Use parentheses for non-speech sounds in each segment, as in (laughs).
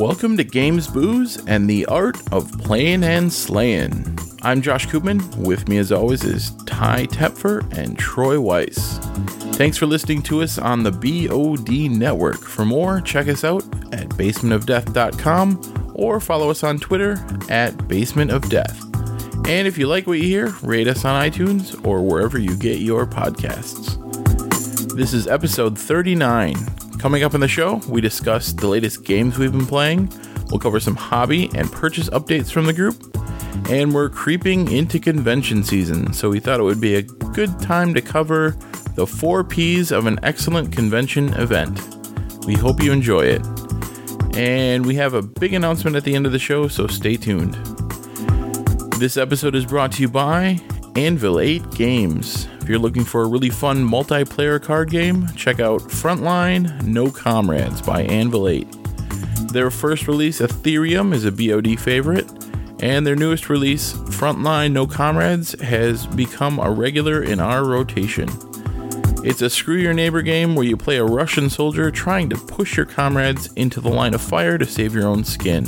Welcome to Games Booze and the Art of Playing and Slaying. I'm Josh Koopman. With me, as always, is Ty Tepfer and Troy Weiss. Thanks for listening to us on the BOD network. For more, check us out at basementofdeath.com or follow us on Twitter at basementofdeath. And if you like what you hear, rate us on iTunes or wherever you get your podcasts. This is episode 39. Coming up in the show, we discuss the latest games we've been playing. We'll cover some hobby and purchase updates from the group. And we're creeping into convention season, so we thought it would be a good time to cover the four P's of an excellent convention event. We hope you enjoy it. And we have a big announcement at the end of the show, so stay tuned. This episode is brought to you by Anvil 8 Games. You're looking for a really fun multiplayer card game, check out Frontline No Comrades by Anvil 8. Their first release, Aetherium, is a BOD favorite, and their newest release, Frontline No Comrades, has become a regular in our rotation. It's a screw your neighbor game where you play a Russian soldier trying to push your comrades into the line of fire to save your own skin.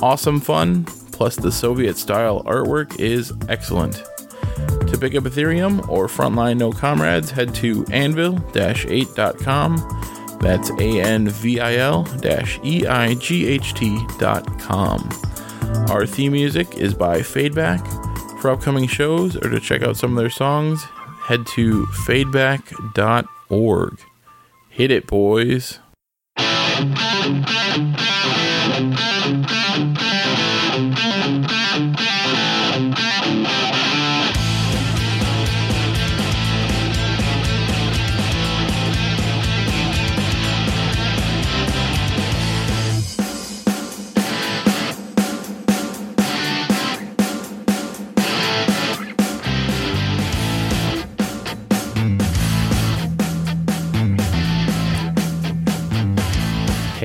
Awesome fun, plus the Soviet style artwork is excellent. To pick up Aetherium or Frontline No Comrades, head to anvil 8.com. That's A N V I L E I G H T.com. Our theme music is by Fadeback. For upcoming shows or to check out some of their songs, head to fadeback.org. Hit it, boys.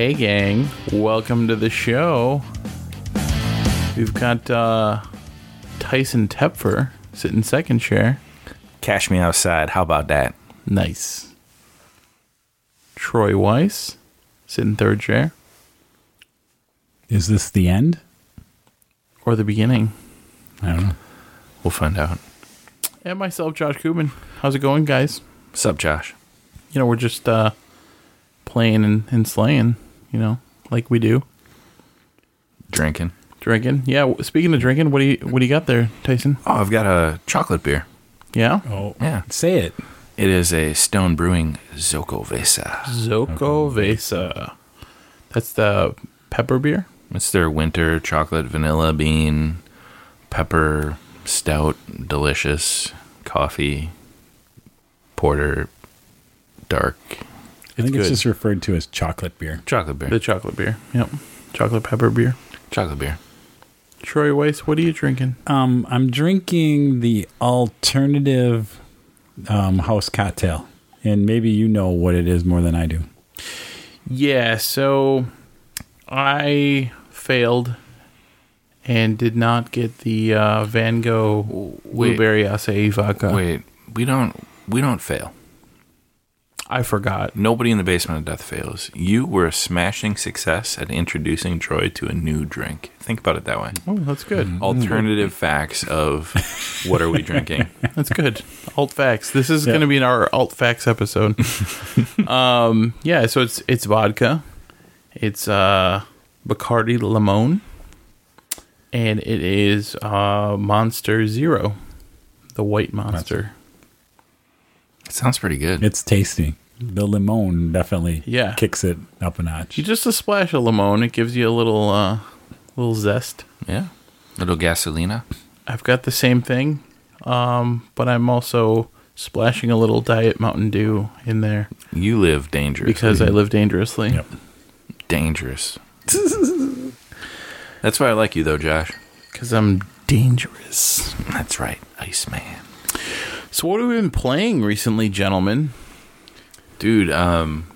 Hey, gang. Welcome to the show. We've got uh, Tyson Tepfer sitting second chair. Cash me outside. How about that? Nice. Troy Weiss sitting third chair. Is this the end? Or the beginning. I don't know. We'll find out. And myself, Josh Kubin. How's it going, guys? What's up, Josh? You know, we're just uh, playing and, and slaying, you know, like we do. Drinking. Drinking. Yeah, speaking of drinking, what do you what do you got there, Tyson? Oh, I've got a chocolate beer. Yeah? Oh, Yeah. say it. It is a Stone Brewing Xocoveza. Zoko Vesa. That's the pepper beer? It's their winter chocolate vanilla bean pepper stout delicious coffee porter dark I think good. it's just referred to as chocolate beer. chocolate beer. The chocolate beer. Yep. Chocolate pepper beer. chocolate beer. Troy Weiss, what are you drinking? Um, I'm drinking the alternative um, house cocktail, and maybe you know what it is more than I do. Yeah, so I failed and did not get the uh, Van Gogh Wait. blueberry acai vodka. Wait, we don't we don't fail. I forgot. Nobody in the basement of death fails. You were a smashing success at introducing Troy to a new drink. Think about it that way. Oh, that's good. Alternative facts of what are we drinking? (laughs) That's good. Alt facts. This is going to be in our alt facts episode. (laughs) um, yeah, so it's it's vodka. It's uh Bacardi Limon and it is uh Monster Zero. The white monster. It sounds pretty good. It's tasty. The limon definitely Yeah. kicks it up a notch. You just a splash of limon, it gives you a little uh little zest. yeah. Little gasolina. I've got the same thing. Um, but I'm also splashing a little diet Mountain Dew in there You live dangerously. because I live dangerously. Yep. dangerous. (laughs) That's why I like you though, Josh. Because I'm dangerous. That's right, Iceman. So what have we been playing recently, gentlemen? Dude, um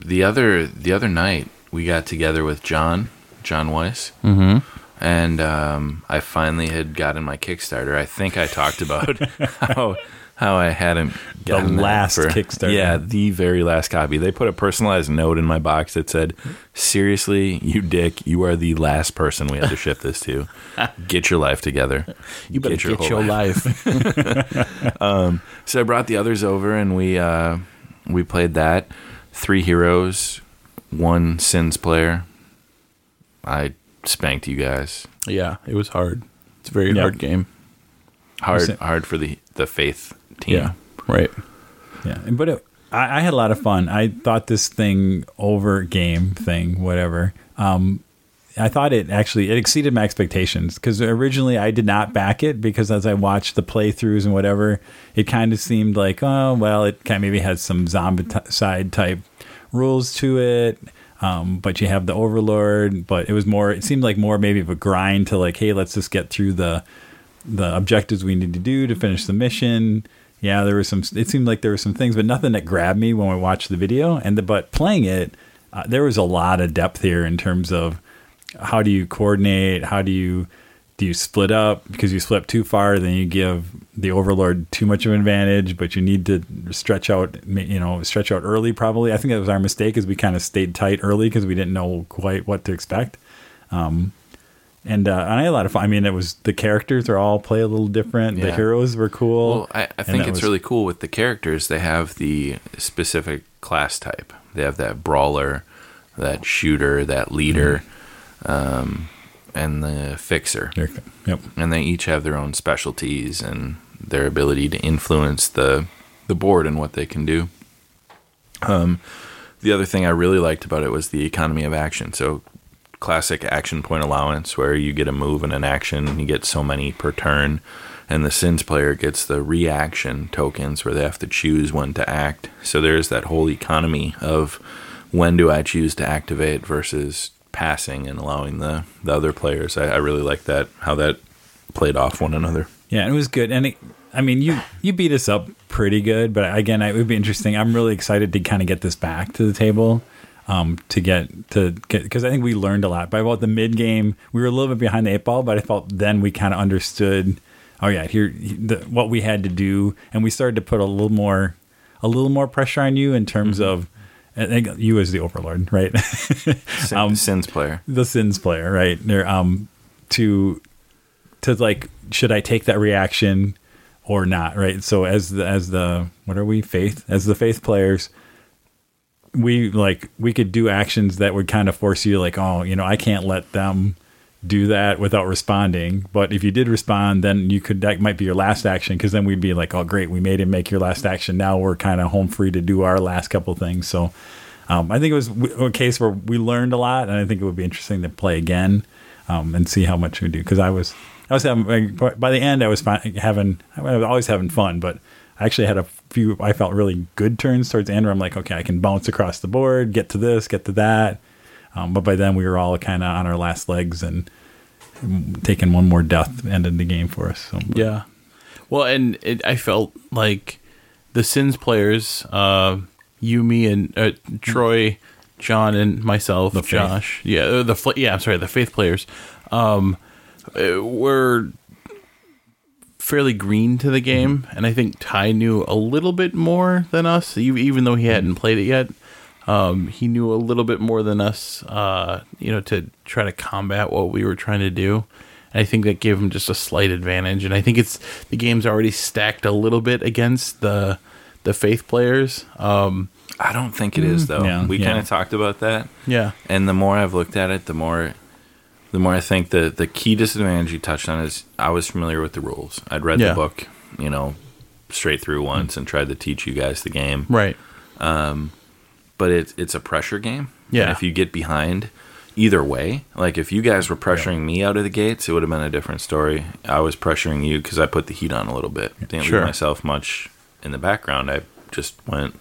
the other the other night we got together with John, John Weiss. Mm-hmm. and um, I finally had gotten my Kickstarter. I think I talked about (laughs) how how I hadn't gotten that last Kickstarter. Yeah, the very last copy. They put a personalized note in my box that said, "Seriously, you dick, you are the last person we had to ship this to. (laughs) Get your life together. You better get, whole your life. (laughs) (laughs) So I brought the others over and we uh, we played that. Three heroes, one sins player. I spanked you guys. yeah, it was hard. It's a very Yeah. hard game. Hard hard for the the faith team. Yeah, right. Yeah, but it, I, I had a lot of fun. I thought this thing over game thing, whatever. Um, I thought it actually it exceeded my expectations because originally I did not back it because as I watched the playthroughs and whatever, it kind of seemed like oh well, it kind of maybe has some zombie t- side type rules to it. Um, but you have the overlord, but it was more. It seemed like more maybe of a grind to like, hey, let's just get through the the objectives we need to do to finish the mission. Yeah, there was some. It seemed like there were some things, but nothing that grabbed me when we watched the video. And the, but playing it, uh, there was a lot of depth here in terms of how do you coordinate, how do you do you split up because you split up too far, then you give the overlord too much of an advantage, but you need to stretch out, you know, stretch out early. Probably, I think that was our mistake, is we kind of stayed tight early because we didn't know quite what to expect. Um, and, uh, and I had a lot of fun. I mean, it was the characters are all play a little different. The heroes were cool. Well, I, I think it's was- really cool with the characters. They have the specific class type. They have that brawler, that shooter, that leader, um, and the fixer. Yep. And they each have their own specialties and their ability to influence the the board and what they can do. Um, the other thing I really liked about it was the economy of action. So classic action point allowance where you get a move and an action and you get so many per turn and the sins player gets the reaction tokens where they have to choose when to act so there's that whole economy of when do i choose to activate versus passing and allowing the, the other players I, I really like that how that played off one another Yeah, it was good. And it, I mean, you you beat us up pretty good, but again, it would be interesting. I'm really excited to kind of get this back to the table. Um, to get to get because I think we learned a lot. By about the mid game, we were a little bit behind the eight ball, but I felt then we kind of understood. Oh yeah, here the, what we had to do, and we started to put a little more, a little more pressure on you in terms of, I think you as the overlord, right? Sin, (laughs) Um, sins player the sins player, right? There, um, to to like, should I take that reaction or not? Right. So as the as the what are we faith as the faith players, we like we could do actions that would kind of force you like, oh, you know, I can't let them do that without responding. But if you did respond, then you could that might be your last action because then we'd be like, oh, great, we made him make your last action. Now we're kind of home free to do our last couple things. So. Um, I think it was a case where we learned a lot, and I think it would be interesting to play again um, and see how much we do. Because I was, I was having by the end, I was having, I was always having fun, but I actually had a few. I felt really good turns towards end where I'm like, okay, I can bounce across the board, get to this, get to that. Um, but by then, we were all kind of on our last legs and mm, taking one more death ended the game for us. So, Yeah. Well, and it, I felt like the Sins players, uh, you, me, and uh, Troy, John, and myself. Josh. Yeah, uh, the yeah. I'm sorry, the Faith players um, uh, were fairly green to the game, and I think Ty knew a little bit more than us, even though he hadn't played it yet. Um, he knew a little bit more than us, uh, you know, to try to combat what we were trying to do. And I think that gave him just a slight advantage. And I think it's the game's already stacked a little bit against the the faith players. Um, i don't think it is though yeah, we yeah. kind of talked about that yeah, And the more I've looked at it, the more the more I think the the key disadvantage you touched on is I was familiar with the rules. I'd read Yeah. the book, you know, straight through once and tried to teach you guys the game. right. Um, but it's it's a pressure game. Yeah. And if you get behind either way, like if you guys were pressuring me out of the gates, it would have been a different story. I was pressuring you because I put the heat on a little bit. Didn't Sure. leave myself much in the background. I just went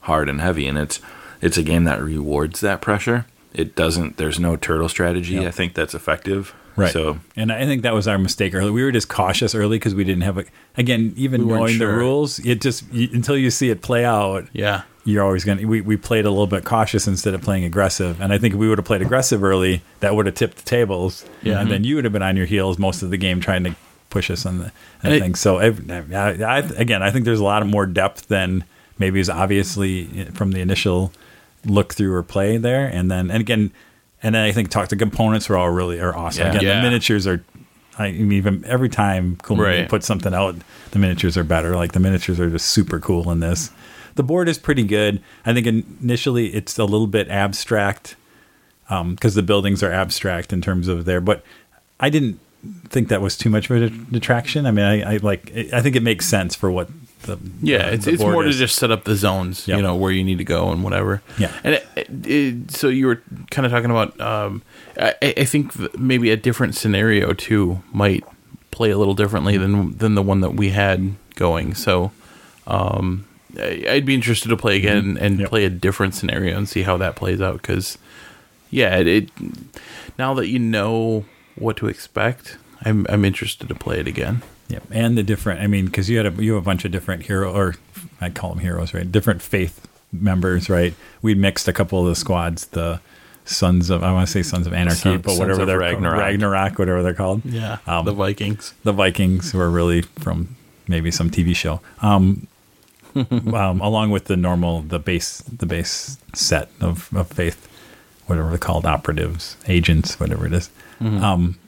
hard and heavy, and it's it's a game that rewards that pressure. It doesn't. There's no turtle strategy. Yep. I think that's effective. Right. So and I think that was our mistake early. We were just cautious early because we didn't have a. Again, even We weren't knowing the rules, it just you, until you see it play out, Yeah, you're always gonna. We, we played a little bit cautious instead of playing aggressive, and I think if we would have played aggressive early, that would have tipped the tables. Yeah. and then you would have been on your heels most of the game trying to push us on the And I it- so. I, I, I, again, I think there's a lot of more depth than maybe is obviously eh, from the initial look through or play there, and then and again, and then I think talk to components are all really are awesome. Yeah. Again, Yeah. the miniatures are. I mean, even every time Cool Mini Right. puts something out, the miniatures are better. Like the miniatures are just super cool in this. The board is pretty good. I think initially it's a little bit abstract um, because the buildings are abstract in terms of there, but I didn't think that was too much of a detraction. I mean, I, I like. I think it makes sense for what the Yeah, the- it's, the it's more is. to just set up the zones, Yep. you know, where you need to go and whatever. Yeah. And it, it, it- so you were kind of talking about, um, I, I think maybe a different scenario too might play a little differently than than the one that we had going. So, um, I- I'd be interested to play again and Yep. play a different scenario and see how that plays out. Because, yeah, it now that you know what to expect, I'm I'm interested to play it again. Yeah, and the different. I mean, because you had a you have a bunch of different hero, or I call them heroes, right? Different faith members, right? We mixed a couple of the squads, the Sons of I want to say Sons of Anarchy, Son- but whatever they're Ragnarok. Ragnarok, whatever they're called. Yeah, Um, the Vikings. the Vikings, who are really from maybe some TV show. Um, (laughs) um, along with the normal, the base, the base set of, of faith, whatever they're called, operatives, agents, whatever it is. Um,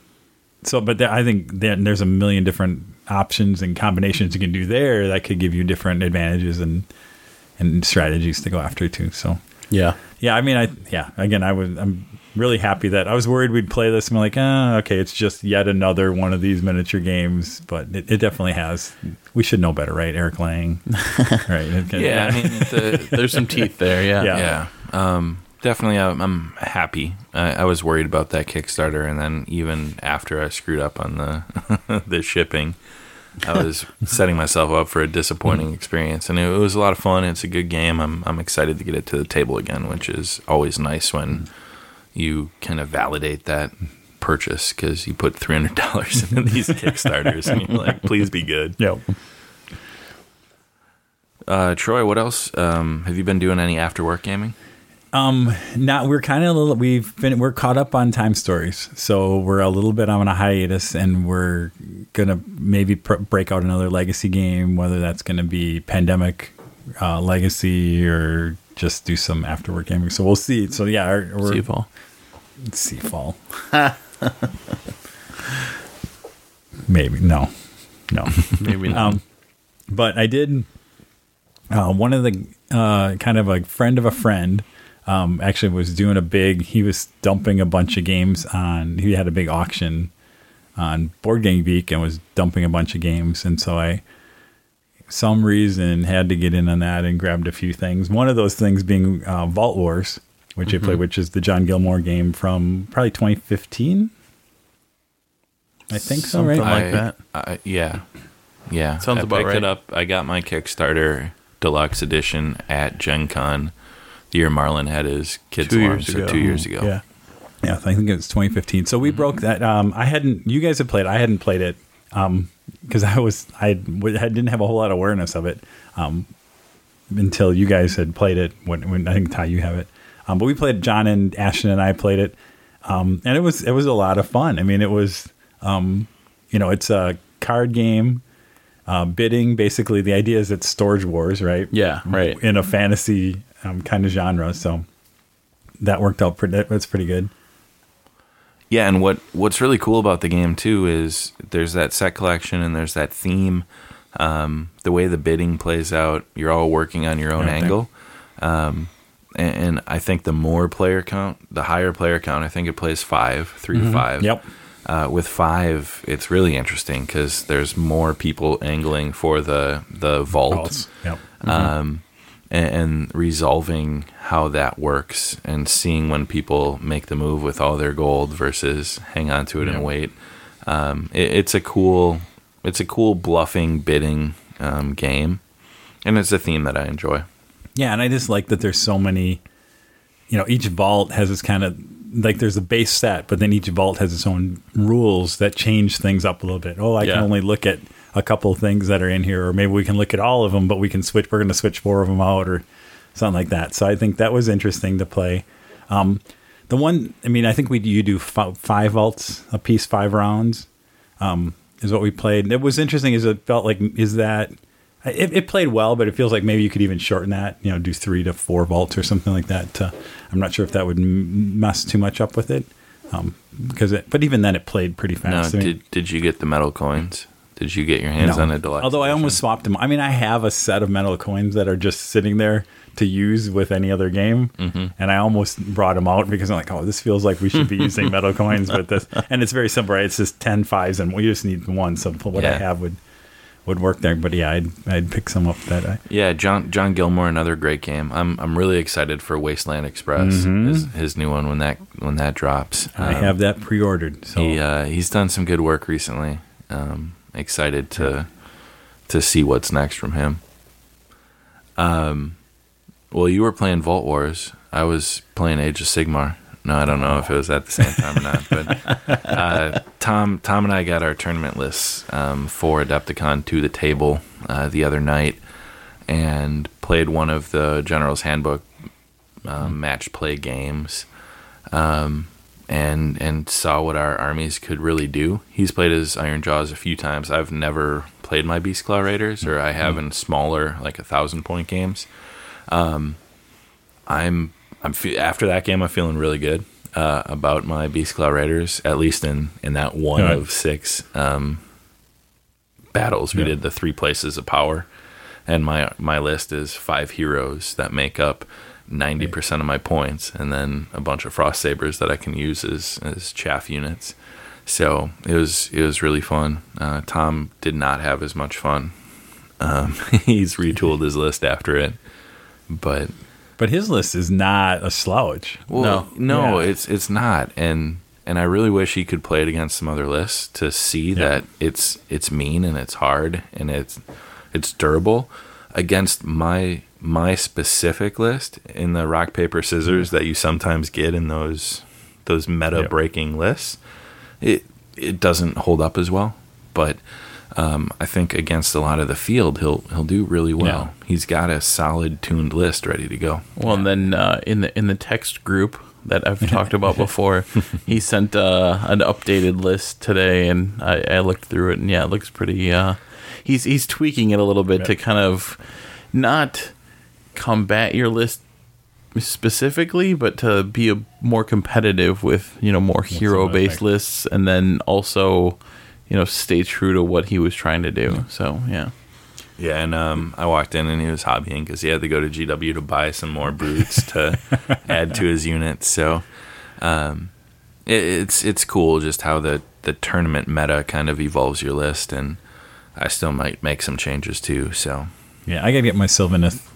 so, but there, I think there, there's a million different options and combinations you can do there that could give you different advantages and and strategies to go after too. So, Yeah. yeah, I mean, I yeah. Again, I was I'm really happy that I was worried we'd play this. and I'm like, ah, okay, it's just yet another one of these miniature games, but it, it definitely has. We should know better, right, Eric Lang? (laughs) right? it can- Yeah, I mean, the, There's some teeth there. Yeah. Yeah. yeah, um, definitely. I'm, I'm happy. I, I was worried about that Kickstarter, and then even after I screwed up on the (laughs) the shipping, I was (laughs) setting myself up for a disappointing experience. And it, was a lot of fun. It's a good game. I'm I'm excited to get it to the table again, which is always nice when you kind of validate that purchase because you put three hundred dollars into these (laughs) Kickstarters, and you're like, please be good. Yep. Uh, Troy, what else? Um, have you been doing any after work gaming? Um, now we're kind of a little. We've been we're caught up on time stories, so we're a little bit on a hiatus, and we're gonna maybe pr- break out another legacy game, whether that's gonna be pandemic uh, legacy or just do some afterwork gaming. So we'll see. So yeah, our, we're Seafall. Seafall. (laughs) maybe no, no. Maybe not. Um, but I did. Uh, one of the uh, kind of a friend of a friend um, actually was doing a big. He was dumping a bunch of games on. He had a big auction on Board Game Geek and was dumping a bunch of games, and so I, some reason, had to get in on that and grabbed a few things. One of those things being uh, Vault Wars, which I played, which is the John Gilmour game from probably 2015. I think so, Something right? like that. I, yeah, yeah. Sounds I about picked right. it up. I got my Kickstarter deluxe edition at Gen Con the year Marlon had his kids Two launch, years so ago. two years ago. Yeah. Yeah, I think it was 2015. So we broke that. Um, I hadn't. You guys had played. I hadn't played it because I was. I, I didn't have a whole lot of awareness of it um, until you guys had played it. When, when I think Ty, you have it. Um, but we played. John and Ashton and I played it, um, and it was it was a lot of fun. I mean, it was. Um, you know, it's a card game. Uh, bidding basically the idea is it's storage wars right Yeah, right. in a fantasy um, kind of genre so that worked out pretty that's pretty good Yeah, and what what's really cool about the game too is there's that set collection and there's that theme. Um, the way the bidding plays out, you're all working on your own think- angle. Um, and, and I think the more player count, the higher player count. I think it plays five, 3 to five. Mm-hmm. Yep. Uh, with five, it's really interesting because there's more people angling for the the vault Vaults. Yep. um, and, and resolving how that works and seeing when people make the move with all their gold versus hang on to it Yeah. and wait. Um, it, it's a cool, it's a cool bluffing bidding um, game, and it's a theme that I enjoy. Yeah, and I just like that there's so many. You know, each vault has this kind of like there's a base set, but then each vault has its own rules that change things up a little bit. Oh, I Yeah. can only look at a couple of things that are in here, or maybe we can look at all of them, but we can switch. We're going to switch four of them out, or something like that. So I think that was interesting to play. Um, the one, I mean, I think we you do f- five vaults a piece, five rounds. Um, is what we played. It was interesting. Is it felt like is that it, it played well, but it feels like maybe you could even shorten that. You know, do three to four vaults or something like that. To, I'm not sure if that would m- mess too much up with it. Um, because it, but even then, it played pretty No, fast. I mean, did did you get the metal coins? Did you get your hands no. on a deluxe? Although I edition? almost swapped them. I mean, I have a set of metal coins that are just sitting there to use with any other game, Mm-hmm. and I almost brought them out because I'm like, oh, this feels like we should be (laughs) using metal coins with this. And it's very simple, right? It's just 10 fives, and we just need one. So what I have would would work there. But yeah, I'd I'd pick some up that I. Yeah, John John Gilmour, another great game. I'm I'm really excited for Wasteland Express, his, his new one when that when that drops. Mm-hmm. I Um, have that pre-ordered. So He uh, he's done some good work recently. Um, excited to to see what's next from him. Um, well, you were playing Vault Wars. I was playing Age of Sigmar. No, I don't know if it was at the same time or not. (laughs) But uh, Tom Tom and I got our tournament lists um, for Adepticon to the table uh, the other night, and played one of the General's Handbook um, match play games um, and and saw what our armies could really do. He's played his Ironjawz a few times. I've never played my Beastclaw Raiders, or I have in smaller, like a thousand point games. Um, I'm I'm fe- after that game, I'm feeling really good uh, about my Beastclaw Raiders, at least in in that one Right. of six um, battles. We Yeah. did the three places of power, and my my list is five heroes that make up ninety percent of my points, and then a bunch of frost sabers that I can use as as chaff units. So it was it was really fun. Uh, Tom did not have as much fun. Um, (laughs) he's retooled his list after it, but but his list is not a slouch. well, no, Yeah. it's it's not, and and I really wish he could play it against some other lists to see that it's it's mean and it's hard and it's it's durable against my my specific list in the rock paper scissors that you sometimes get in those those meta Yep. breaking lists. It it doesn't hold up as well, but um, I think against a lot of the field he'll he'll do really well. He's got a solid tuned list ready to go. Well, and then uh, in the in the text group that I've (laughs) talked about before, (laughs) he sent uh, an updated list today, and I, I looked through it, and yeah, it looks pretty. Uh, he's he's tweaking it a little bit to kind of not combat your list specifically, but to be a more competitive with you know more hero based lists, and then also you know stay true to what he was trying to do. So yeah. Yeah, and um, I walked in and he was hobbying because he had to go to GW to buy some more brutes to (laughs) add to his unit. So um, it, it's it's cool just how the the tournament meta kind of evolves your list, and I still might make some changes too. So Yeah, I gotta get my Sylvaneth.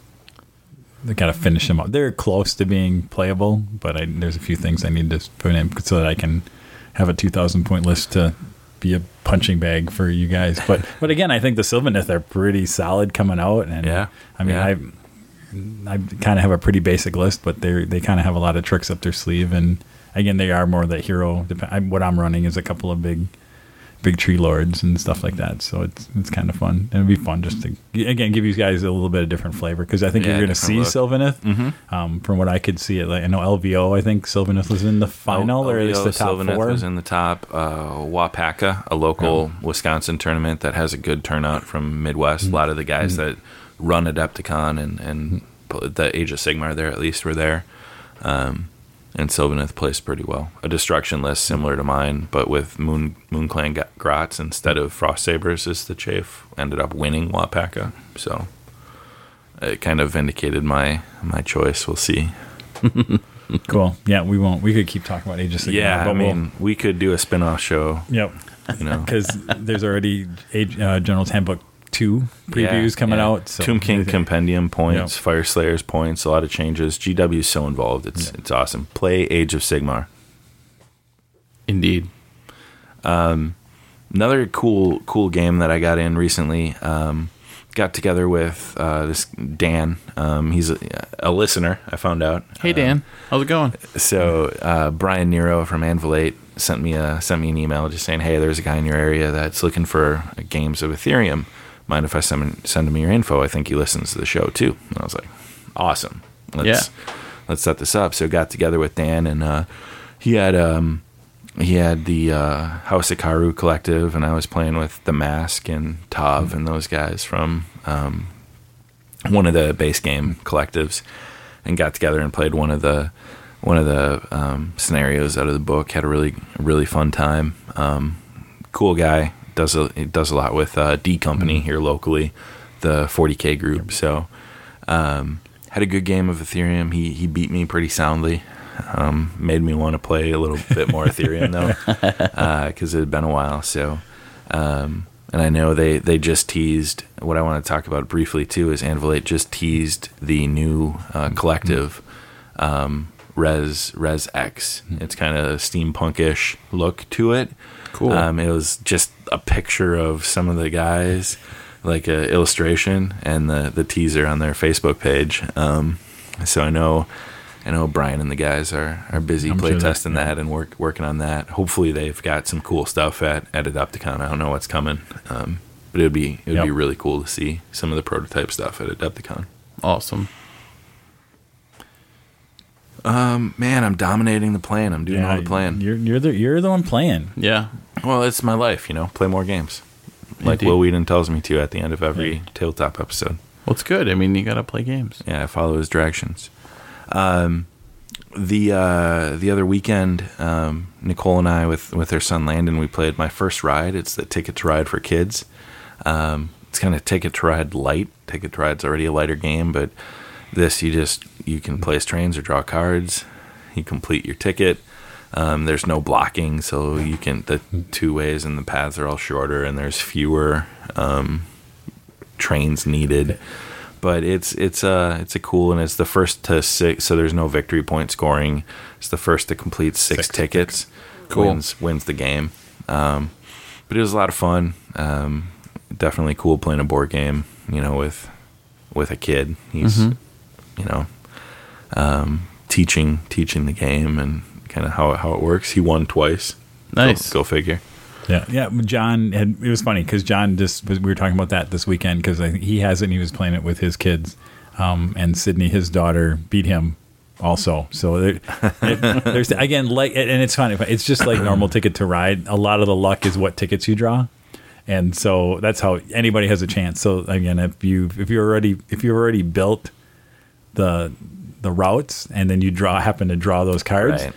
I gotta finish them up. They're close to being playable, but I, there's a few things I need to put in so that I can have a 2,000 point list to be a punching bag for you guys. (laughs) But but again, I think the Sylvaneth are pretty solid coming out, and Yeah, I mean yeah. I I kind of have a pretty basic list, but they they kind of have a lot of tricks up their sleeve, and again, they are more the hero. dep- I- What I'm running is a couple of big big tree lords and stuff like that. So it's it's kind of fun. And it'd be fun just to again give you guys a little bit of different flavor because I think Yeah, you're going to see look. Sylvaneth. Um, from what I could see, it like I know LVO. I think Sylvaneth was in the final or is LVO the top Sylvaneth four. was in the top. Uh, Wapaka, a local Wisconsin tournament that has a good turnout from Midwest. Mm-hmm. A lot of the guys that run Adepticon and and the Age of Sigmar there at least were there. Um, and Sylvaneth plays pretty well. A destruction list similar to mine, but with Moon Moon Clan Grots instead of Frost Sabers as the chafe. Ended up winning Wapaka, so it kind of vindicated my my choice. We'll see. (laughs) cool. Yeah, we won't. We could keep talking about of Sigmar. Yeah, I but we'll- mean, we could do a spin-off show. Yep. You know, (laughs) Because there's already Age, uh, General's Handbook two previews Yeah, coming yeah. out. So Tomb King Compendium points, Yeah. Fyreslayers points, a lot of changes. GW is so involved. It's it's awesome. Play Age of Sigmar. Indeed. Um, Another cool cool game that I got in recently. Um, got together with uh, this Dan. Um, he's a, a listener. I found out. Hey Dan, how's it going? So uh, Brian Nero from Anvil 8 sent me a sent me an email just saying, "Hey, there's a guy in your area that's looking for games of Aetherium. Mind if I send send him your info? I think he listens to the show too." And I was like, "Awesome, let's Yeah. let's set this up." So got together with Dan, and uh, he had um, he had the uh, House Ikaru collective, and I was playing with the Mask and Tav and those guys from um, one of the base game collectives, and got together and played one of the one of the um, scenarios out of the book. Had a really really fun time. Um, cool guy does a he does a lot with uh, D Company here locally, the 40k group. So um, had a good game of Aetherium. He he beat me pretty soundly. Um, made me want to play a little bit more (laughs) Aetherium though, because it had been a while. So, um, and I know they they just teased. What I want to talk about briefly too is Anvil 8 just teased the new uh, collective, um, Res Res X. It's kind of steampunkish look to it. Cool. Um, it was just a picture of some of the guys, like a illustration, and the the teaser on their Facebook page. Um, so I know, I know Brian and the guys are are busy I'm play sure that- testing that and work working on that. Hopefully they've got some cool stuff at at Adepticon. I don't know what's coming, um, but it would be it would Yep. be really cool to see some of the prototype stuff at Adepticon. Awesome. Um, man, I'm dominating the plan. I'm doing all the playing. You're you're the you're the one playing. Yeah. Well, it's my life, you know. Play more games, like Indeed. Wil Wheaton tells me to at the end of every Yeah. tabletop episode. Well, it's good. I mean, you got to play games. Yeah, I follow his directions. Um, the uh, the other weekend, um, Nicole and I with with her son Landon, we played my first ride. It's the Ticket to Ride for kids. Um, it's kind of Ticket to Ride light. Ticket to Ride's already a lighter game, but this you just you can place trains or draw cards. You complete your ticket. Um, there's no blocking, so you can the two ways and the paths are all shorter, and there's fewer um, trains needed. But it's it's a it's a cool and it's the first to six. So there's no victory point scoring. It's the first to complete six, Six tickets. Cool. Wins wins the game. Um, but it was a lot of fun. Um, definitely cool playing a board game. You know, with with a kid. He's you know um, teaching teaching the game and kind of how it, how it works. He won twice. Nice. Go, go figure. Yeah, yeah. John had it was funny because John just we were talking about that this weekend because he has it and he was playing it with his kids, um, and Sydney, his daughter, beat him also. So there, it, (laughs) there's again like and it's funny. It's just like normal ticket to ride. A lot of the luck is what tickets you draw. And so that's how anybody has a chance. So again, if you if you already if you already built the the routes and then you draw happen to draw those cards, Right.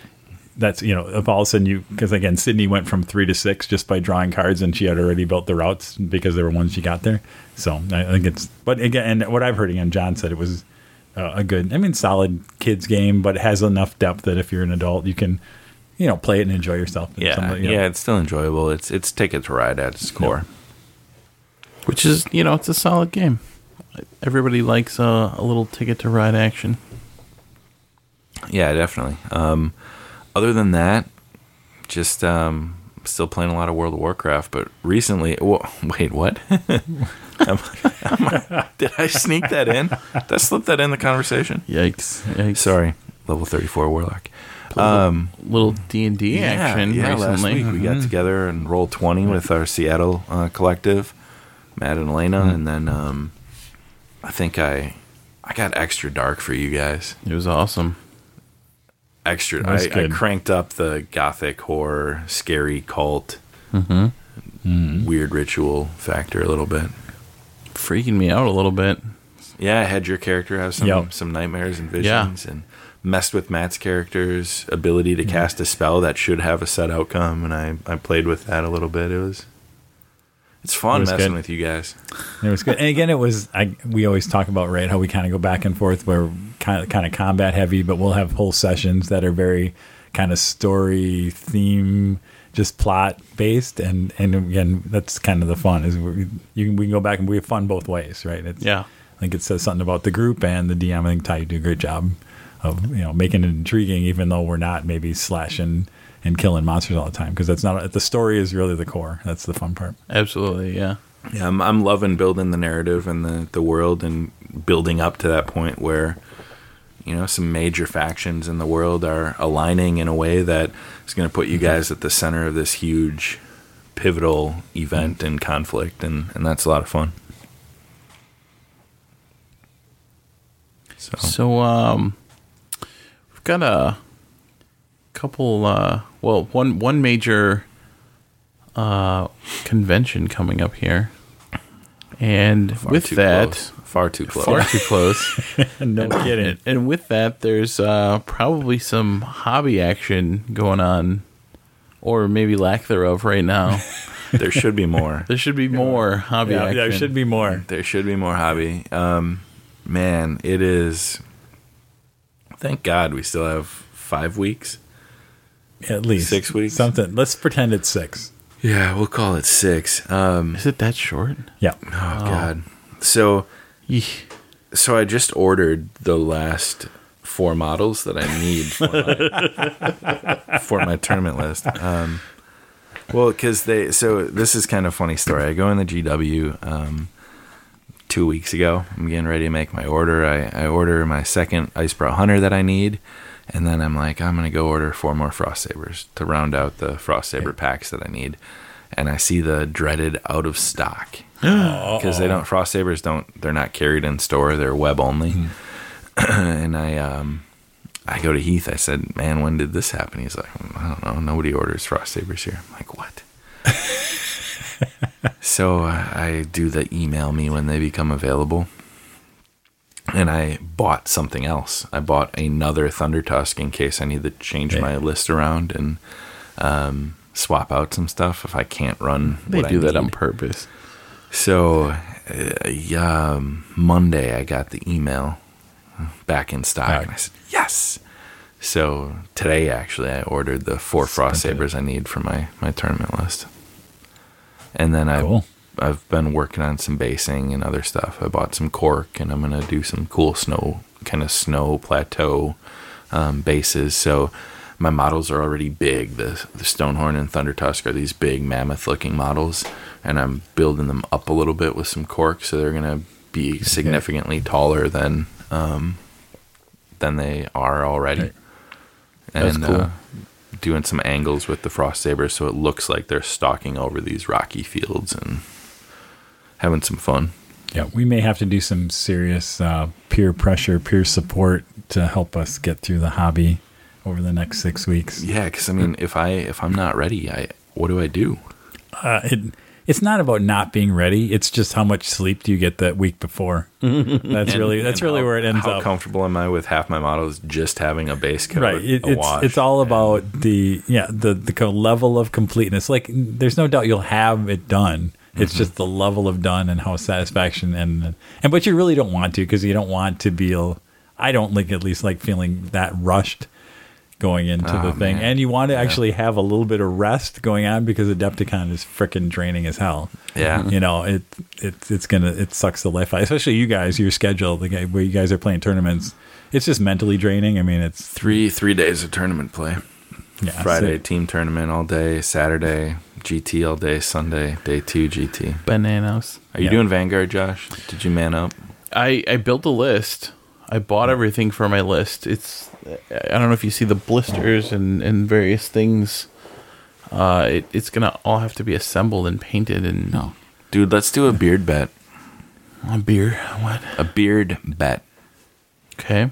that's you know if all of a sudden you because again Sydney went from three to six just by drawing cards and she had already built the routes because there were ones she got there. So I think it's but again and what I've heard again John said it was uh, a good I mean solid kids game but it has enough depth that if you're an adult you can you know play it and enjoy yourself. And Yeah, some of the- you know, yeah, it's still enjoyable. It's it's ticket to ride at its core. Which is, you know, it's a solid game. Everybody likes uh, a little ticket to ride action. Yeah, definitely. Um, other than that, just um, still playing a lot of World of Warcraft. But recently, wait, what? (laughs) Am I- did I sneak that in? Did I slip that in the conversation? Yikes! Yikes! Sorry, level thirty-four Warlock. Um, little D and D action yeah, recently. last week we got together and rolled twenty with our Seattle uh, collective, Matt and Elena, and then um, I think I I got extra dark for you guys. It was awesome. Extra, I, I cranked up the gothic horror, scary cult, Mm-hmm. weird ritual factor a little bit. Freaking me out a little bit. Yeah, I had your character have some Yep. some nightmares and Yeah. visions, and messed with Matt's character's ability to cast a spell that should have a set outcome, and I I played with that a little bit. It was it's fun It was messing good. with you guys. It was good. And again, it was I we always talk about right how we kind of go back and forth where kind of kind of combat heavy, but we'll have whole sessions that are very kind of story theme, just plot based, and and again that's kind of the fun is we you can, we can go back and we have fun both ways, right? It's, Yeah. I think it says something about the group and the DM. I think Ty, you do a great job of you know making it intriguing, even though we're not maybe slashing and killing monsters all the time because that's not the story is really the core. That's the fun part. Absolutely. Yeah. Yeah, I'm, I'm loving building the narrative and the, the world and building up to that point where, you know, some major factions in the world are aligning in a way that is going to put you guys at the center of this huge, pivotal event and conflict, and, and that's a lot of fun. So, So um, we've got a couple. Uh, well, one one major uh, convention coming up here, and Far with that, close. far too close. far too close. (laughs) no kidding. and, and with that, there's uh, probably some hobby action going on, or maybe lack thereof right now. (laughs) there should be more. there should be more hobby Yeah, action. there should be more. There should be more hobby. Um, man, it is. Thank God we still have five weeks. At least Six weeks? Something. Let's pretend it's six. Yeah, we'll call it six. Um, Is it that short? Yeah. oh, God. So, Yeesh. so I just ordered the last four models that I need for my, (laughs) for my tournament list. Um, well, because they so this is kind of a funny story. I go in the GW um, two weeks ago. I'm getting ready to make my order. I, I order my second Icebrow Hunter that I need, and then I'm like, I'm gonna go order four more Frost Sabers to round out the Frost Saber packs that I need. And I see the dreaded out of stock (gasps) because they don't Frost Sabers don't they're not carried in store. They're web only. (clears throat) and I um I go to Heath. I said, "Man, when did this happen?" He's like, "I don't know. Nobody orders frost sabers here." I'm like, "What?" (laughs) so uh, I do the email me when they become available, and I bought something else. I bought another Thundertusk in case I need to change my list around and um, swap out some stuff if I can't run. They what do I that on purpose. So, uh, yeah, um, Monday I got the email back in stock, Right. and I said yes. So today, actually, I ordered the four frost sabers I need for my my tournament list, and then Cool. I've been working on some basing and other stuff. I bought some cork, and I'm gonna do some cool snow kind of snow plateau um, bases. So. My models are already big. The the Stonehorn and Thundertusk are these big mammoth looking models, and I'm building them up a little bit with some cork, so they're gonna be significantly taller than um, than they are already. Right. That's And cool. uh, doing some angles with the frost saber, so it looks like they're stalking over these rocky fields and having some fun. Yeah. We may have to do some serious uh, peer pressure, peer support to help us get through the hobby over the next six weeks. Yeah, because I mean, if I if I'm not ready, I what do I do? Uh, it, it's not about not being ready. It's just how much sleep do you get that week before. That's (laughs) really that's really how- where it ends how up. How comfortable am I with half my models just having a base coat, right it, a it's wash, it's all and- about the yeah the the level of completeness like there's no doubt you'll have it done Mm-hmm. it's just the level of done and how satisfaction and and but you really don't want to because you don't want to be i don't like at least like feeling that rushed going into Oh, the thing man. and you want to actually have a little bit of rest going on because adepticon is freaking draining as hell Yeah. you know it it it's gonna it sucks the life out especially you guys your schedule the guy where you guys are playing tournaments it's just mentally draining i mean it's three three days of tournament play. Yeah, Friday so- team tournament all day, Saturday GT all day, Sunday day two GT. Bananas. Are you Yeah. doing Vanguard, Josh? Did you man up? I I built a list. I bought everything for my list. It's I don't know if you see the blisters and and various things. Uh, it, it's gonna all have to be assembled and painted and no Dude, let's do a beard bet. a beer. What? A beard bet. Okay.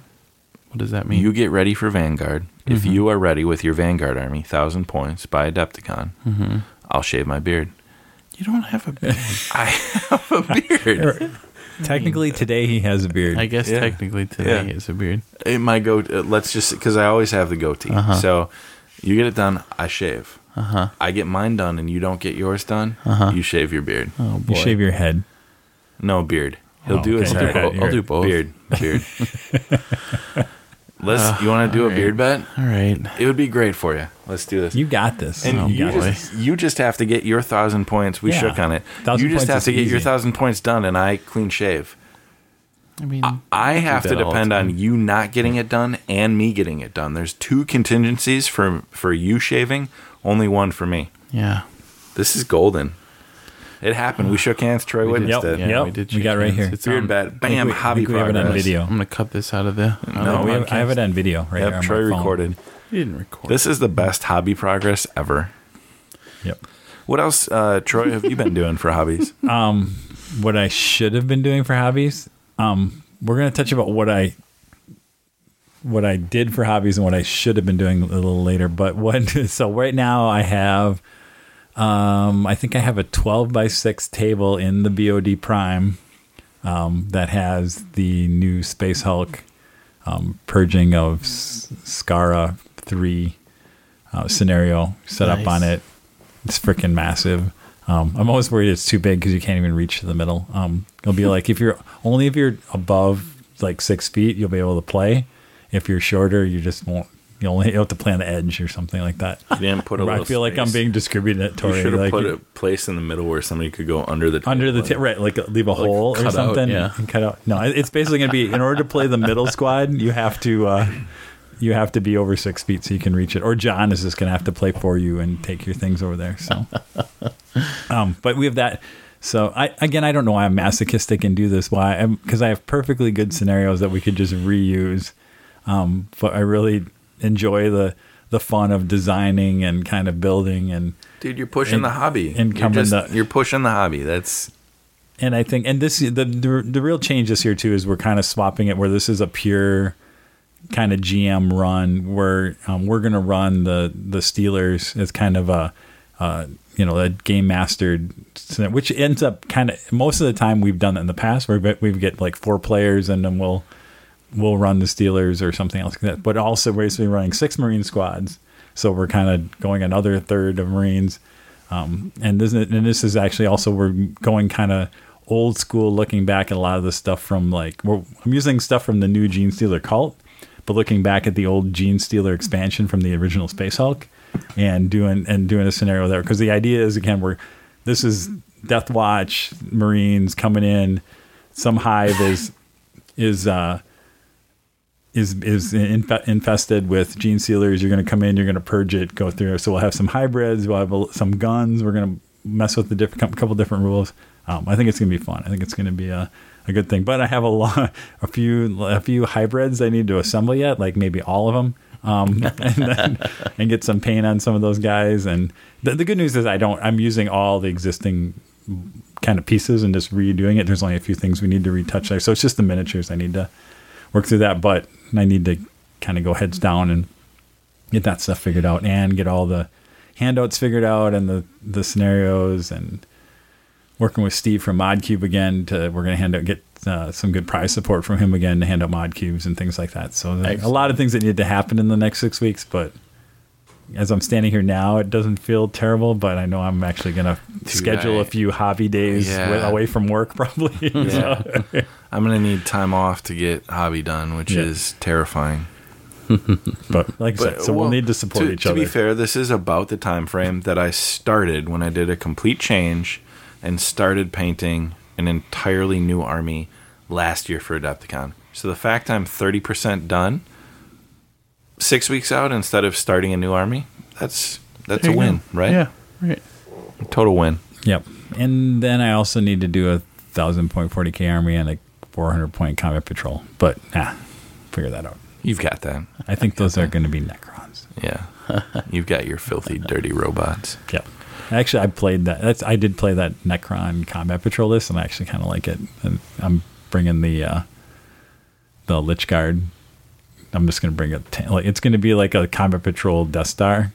What does that mean? You get ready for Vanguard. If you are ready with your Vanguard army, thousand points by Adepticon, I'll shave my beard. You don't have a beard. (laughs) I have a beard. (laughs) Technically, today he has a beard. I guess Yeah. technically today Yeah. is a beard. it might go. Uh, let's just because I always have the goatee. So you get it done. I shave. Uh-huh. I get mine done, and you don't get yours done. You shave your beard. Oh boy. you shave your head. No beard. He'll Oh, do his okay. hair. I'll do I'll do both. Beard. Beard. (laughs) Let's. you want to do a alright. beard bet? All right. It would be great for you. Let's do this. You got this. And Oh, you just you just have to get your thousand points. We Yeah. shook on it. Thousand you just have to get your thousand points done, and I clean shave. I mean, I have to that all the depend on you not getting it done and me getting it done. There's two contingencies for for you shaving, only one for me. yeah. This is golden. It happened. We shook hands. Troy We did- witnessed Yep. Yeah, Yep. we did. We got shake right hands. here. It's Beard on- bet. I think Bam. we- I hobby think we have it on progress. video. I'm gonna cut this out of the. out No, we have, I have it on video right here. Yep. on my Troy phone. recorded. You didn't record. This is the best hobby progress ever. Yep. What else, uh, Troy? Have you been doing for hobbies? (laughs) Um, What I should have been doing for hobbies. Um, we're gonna touch about what I what I did for hobbies and what I should have been doing a little later. But what (laughs) so right now I have um I think I have a 12 by 6 table in the BOD Prime um, that has the new Space Hulk um, purging of S- Skara 3 uh, scenario set Nice. up on it. It's freaking massive. Um, I'm always worried it's too big because you can't even reach to the middle. Um, it'll be like if you're only if you're above like six feet, you'll be able to play. If you're shorter, you just won't. You only (laughs) you have to play on the edge or something like that. You didn't put a I feel like I'm being You discriminatory. should have like, put a place in the middle where somebody could go under the under the ta- right, like leave a hole or cut out, something yeah. and cut out. No, it's basically going to be in order to play the middle squad, you have to uh, you have to be over six feet so you can reach it. Or John is just going to have to play for you and take your things over there. So, (laughs) um, but we have that. So I again, I don't know why I'm masochistic and do this. Why? Because I have perfectly good scenarios that we could just reuse. Um, but I really enjoy the the fun of designing and kind of building and Dude, you're pushing And- the hobby. and you're, coming just, the- you're pushing the hobby. That's and I think, and this the, the the real change this year too is we're kind of swapping it where this is a pure kind of GM run where um, we're going to run the the Stealers as kind of a uh, you know a game mastered, which ends up kind of most of the time we've done that in the past where we get like four players and then we'll we'll run the Stealers or something else like that. But also we're basically running six Marine squads, so we're kind of going another third of Marines. Um, and this and this is actually also we're going kind of old school, looking back at a lot of the stuff from like I'm using stuff from the new Gene Stealer cult, but looking back at the old Gene Stealer expansion from the original Space Hulk, and doing and doing a scenario there because the idea is again we're this is Death Watch Marines coming in, some hive is is uh is is inf- infested with genestealers. You're going to come in. You're going to purge it. Go through. So we'll have some hybrids. We'll have some guns. We're going to mess with the different couple different rules. Um, I think it's going to be fun. I think it's going to be a, a good thing. But I have a lot, a few, a few hybrids I need to assemble yet. Like maybe all of them. Um, (laughs) and then and get some paint on some of those guys. And the, the good news is I don't. I'm using all the existing kind of pieces and just redoing it. There's only a few things we need to retouch there. So it's just the miniatures I need to work through that. But I need to kind of go heads down and get that stuff figured out and get all the handouts figured out and the, the scenarios and working with Steve from ModCube again to we're going to hand out get uh, some good prize support from him again to hand out mod cubes and things like that. So there's a lot of things that need to happen in the next six weeks, but as I'm standing here now, it doesn't feel terrible, but I know I'm actually going to schedule I- a few hobby days Yeah. away from work (laughs) probably. Yeah. (laughs) I'm gonna need time off to get hobby done, which Yeah. is terrifying. (laughs) but like I said, so we'll, well, need to support to, each to other. To be fair, this is about the time frame that I started when I did a complete change and started painting an entirely new army last year for Adepticon. So the fact I'm 30% done six weeks out instead of starting a new army, that's that's a win, go. right? Yeah, right. Total win. Yep. And then I also need to do a thousand point forty K army and a four hundred point combat patrol. But nah, figure that out. You've got that. I think those are going to be Necrons. Yeah. (laughs) You've got your filthy, dirty robots. Yep. Actually, I played that. That's I did play that Necron combat patrol list, and I actually kind of like it. And I'm bringing the uh, the Lychguard. I'm just going to bring it. Like it's going to be like a combat patrol Death Star.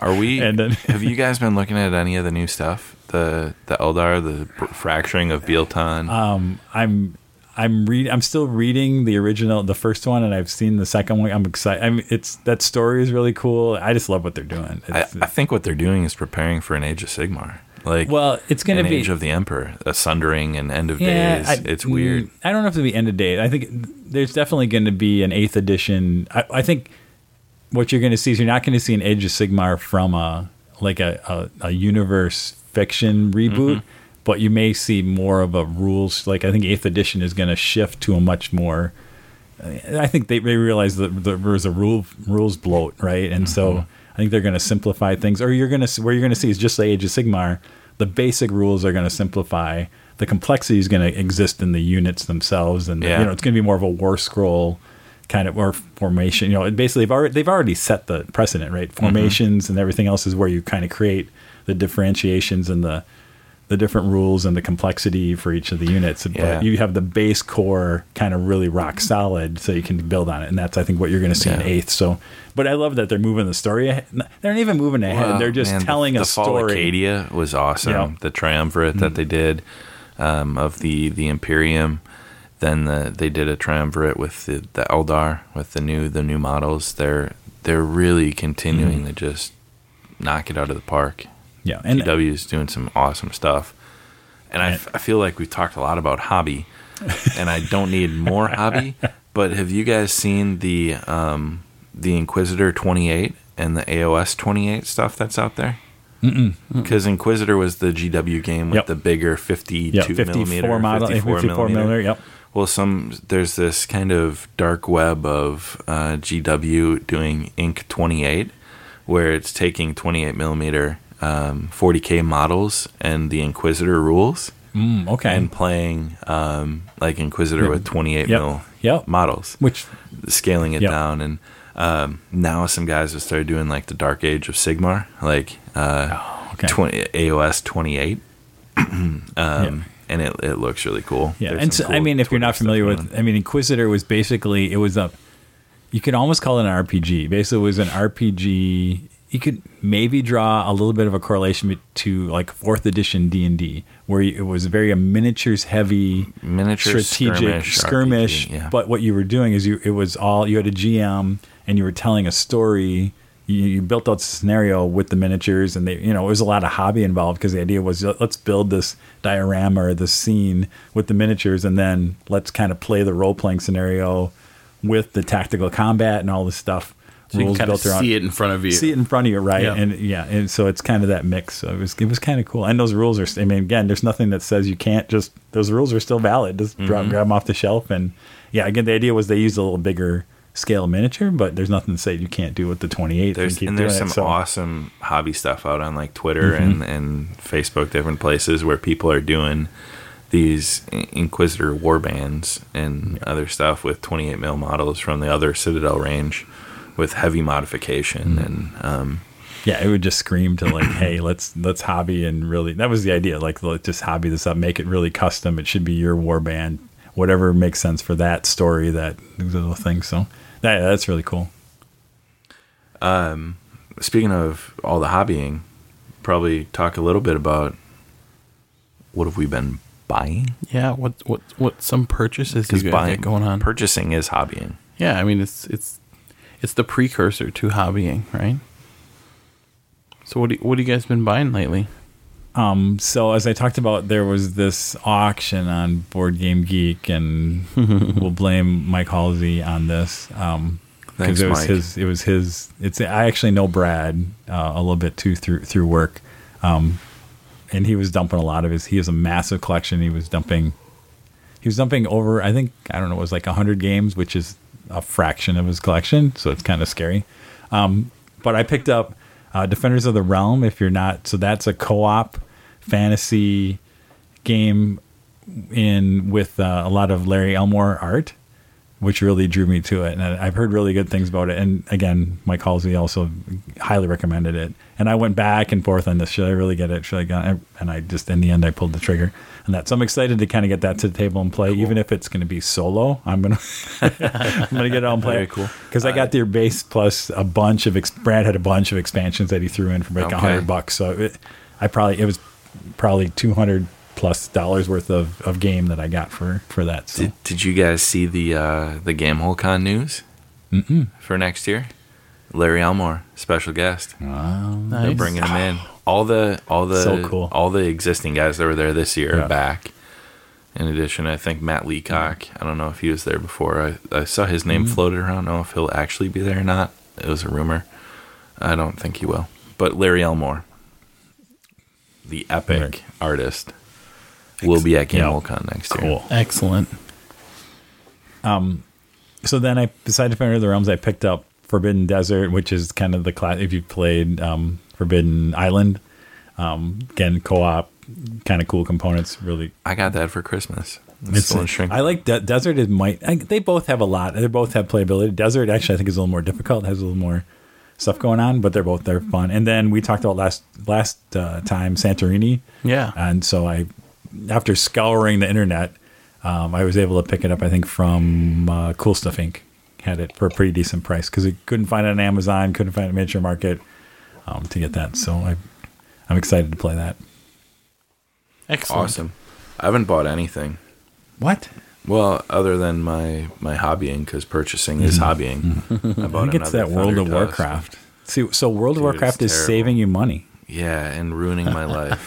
Are we? (laughs) And then- have you guys been looking at any of the new stuff? The the Eldar, the fracturing of Biel-Tan. Um, I'm I'm read I'm still reading the original, the first one, and I've seen the second one. I'm excited. I mean, it's that story is really cool. I just love what they're doing. I, I think what they're doing is preparing for an Age of Sigmar, like well, it's going to be Age of the Emperor, a sundering and end of yeah. days. I- it's weird. I don't know if it'll be end of day. I think there's definitely going to be an eighth edition. I, I think what you're going to see is you're not going to see an Age of Sigmar from a like a a, a universe fiction reboot. Mm-hmm. But you may see more of a rules like I think Eighth Edition is going to shift to a much more I think they, they realize that there was a rule rules bloat, right? And so I think they're going to simplify things. Or you're going to where you're going to see is just like Age of Sigmar, the basic rules are going to simplify. The complexity is going to exist in the units themselves, and Yeah. you know it's going to be more of a war scroll kind of or formation. You know, basically they've already they've already set the precedent, right? Formations and everything else is where you kind of create the differentiations and the the different rules and the complexity for each of the units. Yeah. But you have the base core kind of really rock solid, so you can build on it, and that's I think what you're going to see in eighth. So, but I love that they're moving the story. ahead. They're not even moving ahead; they're just man, the- telling the, a Fall story. Acadia was awesome. Yeah. The triumvirate that they did um, of the the Imperium. Then the, they did a triumvirate with the, the Eldar with the new the new models. They're they're really continuing to just knock it out of the park. Yeah, and GW is doing some awesome stuff. And I, f- I feel like we've talked a lot about hobby, (laughs) and I don't need more hobby. But have you guys seen the um, the Inquisitor 28 and the AOS 28 stuff that's out there? Because Inquisitor was the GW game with Yep. the bigger 52 yeah, 54 millimeter, model, 54, 54 millimeter. Yep. well, some there's this kind of dark web of uh, GW doing Inq 28, where it's taking 28 millimeter um, 40k models and the Inquisitor rules Mm, okay. and playing um, like Inquisitor with 28 Yep. mil Yep. models, Which scaling it Yep. down. And um, now some guys have started doing like the Dark Age of Sigmar, like uh, Oh, okay. 20, AOS 28. (clears throat) um, And it, it looks really cool. Yeah, There's and so, I mean, if you're not familiar with. I mean, Inquisitor was basically it was a, you could almost call it an RPG. Basically, it was an RPG. You could maybe draw a little bit of a correlation to like fourth edition D and D, where it was very a miniatures heavy, Miniature strategic skirmish skirmish. RPG, yeah. But what you were doing is you it was all you had a GM and you were telling a story. You, you built out the scenario with the miniatures, and they, you know, it was a lot of hobby involved because the idea was let- let's build this diorama or this scene with the miniatures, and then let's kind of play the role playing scenario with the tactical combat and all this stuff. So you can kind of see it in front of you. See it in front of you, right? Yeah. And yeah, and so it's kind of that mix. So it was it was kind of cool. And those rules are. I mean, again, there's nothing that says you can't just. Those rules are still valid. Just Mm-hmm. drop, grab them off the shelf, and yeah. Again, the idea was they used a little bigger scale miniature, but there's nothing to say you can't do with the 28. There's and and there's some it. So, awesome hobby stuff out on like Twitter Mm-hmm. and, and Facebook, different places where people are doing these Inquisitor war bands and other stuff with 28 mil models from the other Citadel range with heavy modification Mm-hmm. and um, yeah, it would just scream to like, hey, let's let's hobby and really. That was the idea. Like, let's just hobby this up, make it really custom. It should be your war band, whatever makes sense for that story, that little thing. So that that's really cool. speaking of all the hobbying, probably talk a little bit about what have we been buying? yeah, what what what some purchases you Because buying get going on? purchasing is hobbying. yeah, I mean it's it's it's the precursor to hobbying, right? So what do you, what have you guys been buying lately? Um, so as I talked about, there was this auction on Board Game Geek, and (laughs) we'll blame Mike Halsey on this. Um, Thanks, it was Mike. his. It was his. It's. I actually know Brad uh, a little bit too through through work, um, and he was dumping a lot of his. He has a massive collection. He was dumping. He was dumping over. I think I don't know. It was like hundred games, which is a fraction of his collection. So it's kind of scary. Um, but I picked up uh, Defenders of the Realm. If you're not, so that's a co-op fantasy game in with uh, a lot of Larry Elmore art, which really drew me to it. And I've heard really good things about it. And again, Mike Halsey also highly recommended it. And I went back and forth on this. Should I really get it? Should I get it? And I just, in the end, I pulled the trigger on that. So I'm excited to kind of get that to the table and play, even if it's going to be solo. I'm gonna, (laughs) I'm gonna get it and play. Very cool. Because I uh, got their base plus a bunch of. Ex- Brad had a bunch of expansions that he threw in for like a Okay. hundred bucks. So it, I probably it was probably two hundred plus dollars worth of, of game that I got for for that. So Did, did you guys see the uh, the Gamehole Con news for next year? Larry Elmore, special guest. They're bringing him in. (sighs) All the all the So cool. all the existing guys that were there this year Yeah. are back. In addition, I think Matt Leacock. I don't know if he was there before. I, I saw his name floated around. I don't know if he'll actually be there or not. It was a rumor. I don't think he will. But Larry Elmore, the epic Right. artist, will be at Yeah. Gamehole next year. cool. Excellent. Um, So then I beside Defender of the Realms, I picked up Forbidden Desert, which is kind of the class. If you've played um, Forbidden Island, um, again co-op, kind of cool components. Really I got that for Christmas. It's, It's, still in shrink. I like De- Desert. It might. I, they both have a lot. They both have playability. Desert actually, I think, is a little more difficult. Has a little more stuff going on, but they're both they're fun. And then we talked about last last uh, time Santorini, Yeah. and so I, after scouring the internet, um, I was able to pick it up. I think from uh, Cool Stuff Inc. had it for a pretty decent price because we couldn't find it on Amazon, couldn't find it at Miniature Market um, to get that. So I, I'm excited to play that. Excellent. Awesome. I haven't bought anything. What? Well, other than my my hobbying, because purchasing is hobbying. I, I bought think it's another that World of Thunder Warcraft. See, so World of Dude, it's Warcraft is terrible. saving you money. Yeah, and ruining my life.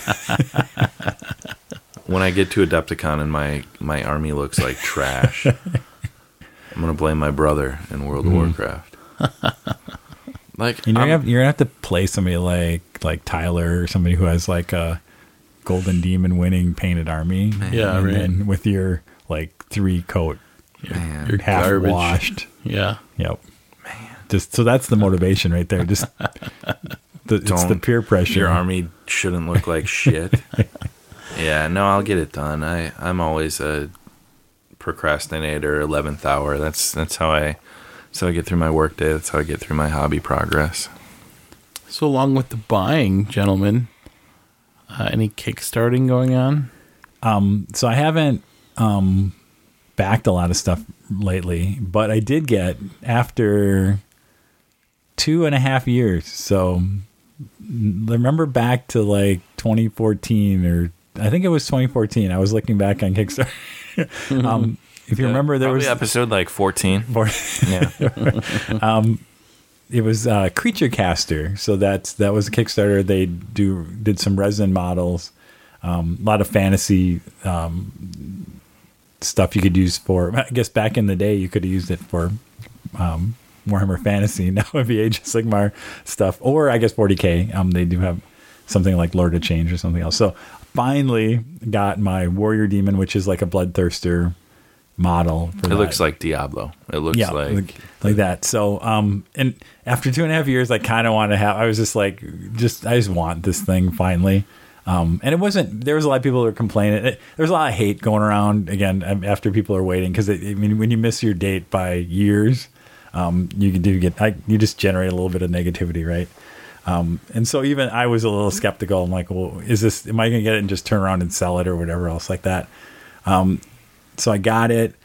(laughs) when I get to Adepticon and my my army looks like trash, (laughs) I'm gonna blame my brother in World of hmm. Warcraft. (laughs) like, And you're gonna, have, you're gonna have to play somebody like like Tyler or somebody who has like a golden demon winning painted army. Yeah, and right. then with your like three coat man, You're half garbage. washed. (laughs) Yeah. Yep. Man. Just so that's the motivation right there. Just the, it's the peer pressure. your army shouldn't look like shit. Yeah, no, I'll get it done. I I'm always a procrastinator, eleventh hour. That's that's how I that's how I get through my workday. That's how I get through my hobby progress. So along with the buying, gentlemen, uh, any kickstarting going on? so I haven't um, backed a lot of stuff lately, but I did get after two and a half years. So mm, remember back to like 2014 or I think it was 2014. I was looking back on Kickstarter. (laughs) um, if you remember, there was episode like fourteen. (laughs) Yeah. (laughs) it was uh, Creature Caster. So that's that was a Kickstarter. They do did some resin models, um, a lot of fantasy um, stuff you could use for. I guess back in the day you could have used it for um, Warhammer Fantasy. Now it'd be Age of Sigmar stuff, or I guess 40k. Um, they do have something like Lord of Change or something else. So finally got my Warrior Demon, which is like a Bloodthirster model. For It that. looks like Diablo. It looks yeah, like, like, like that. So, um, and after two and a half years, I kind of want to have. I was just like, just I just want this thing finally. Um, and it wasn't. There was a lot of people that were complaining. It, there was a lot of hate going around again um, after people are waiting because I mean, when you miss your date by years, um, you do get. I, you just generate a little bit of negativity, right? Um, and so even I was a little skeptical. I'm like, well, is this? Am I going to get it and just turn around and sell it or whatever else like that? Um, so I got it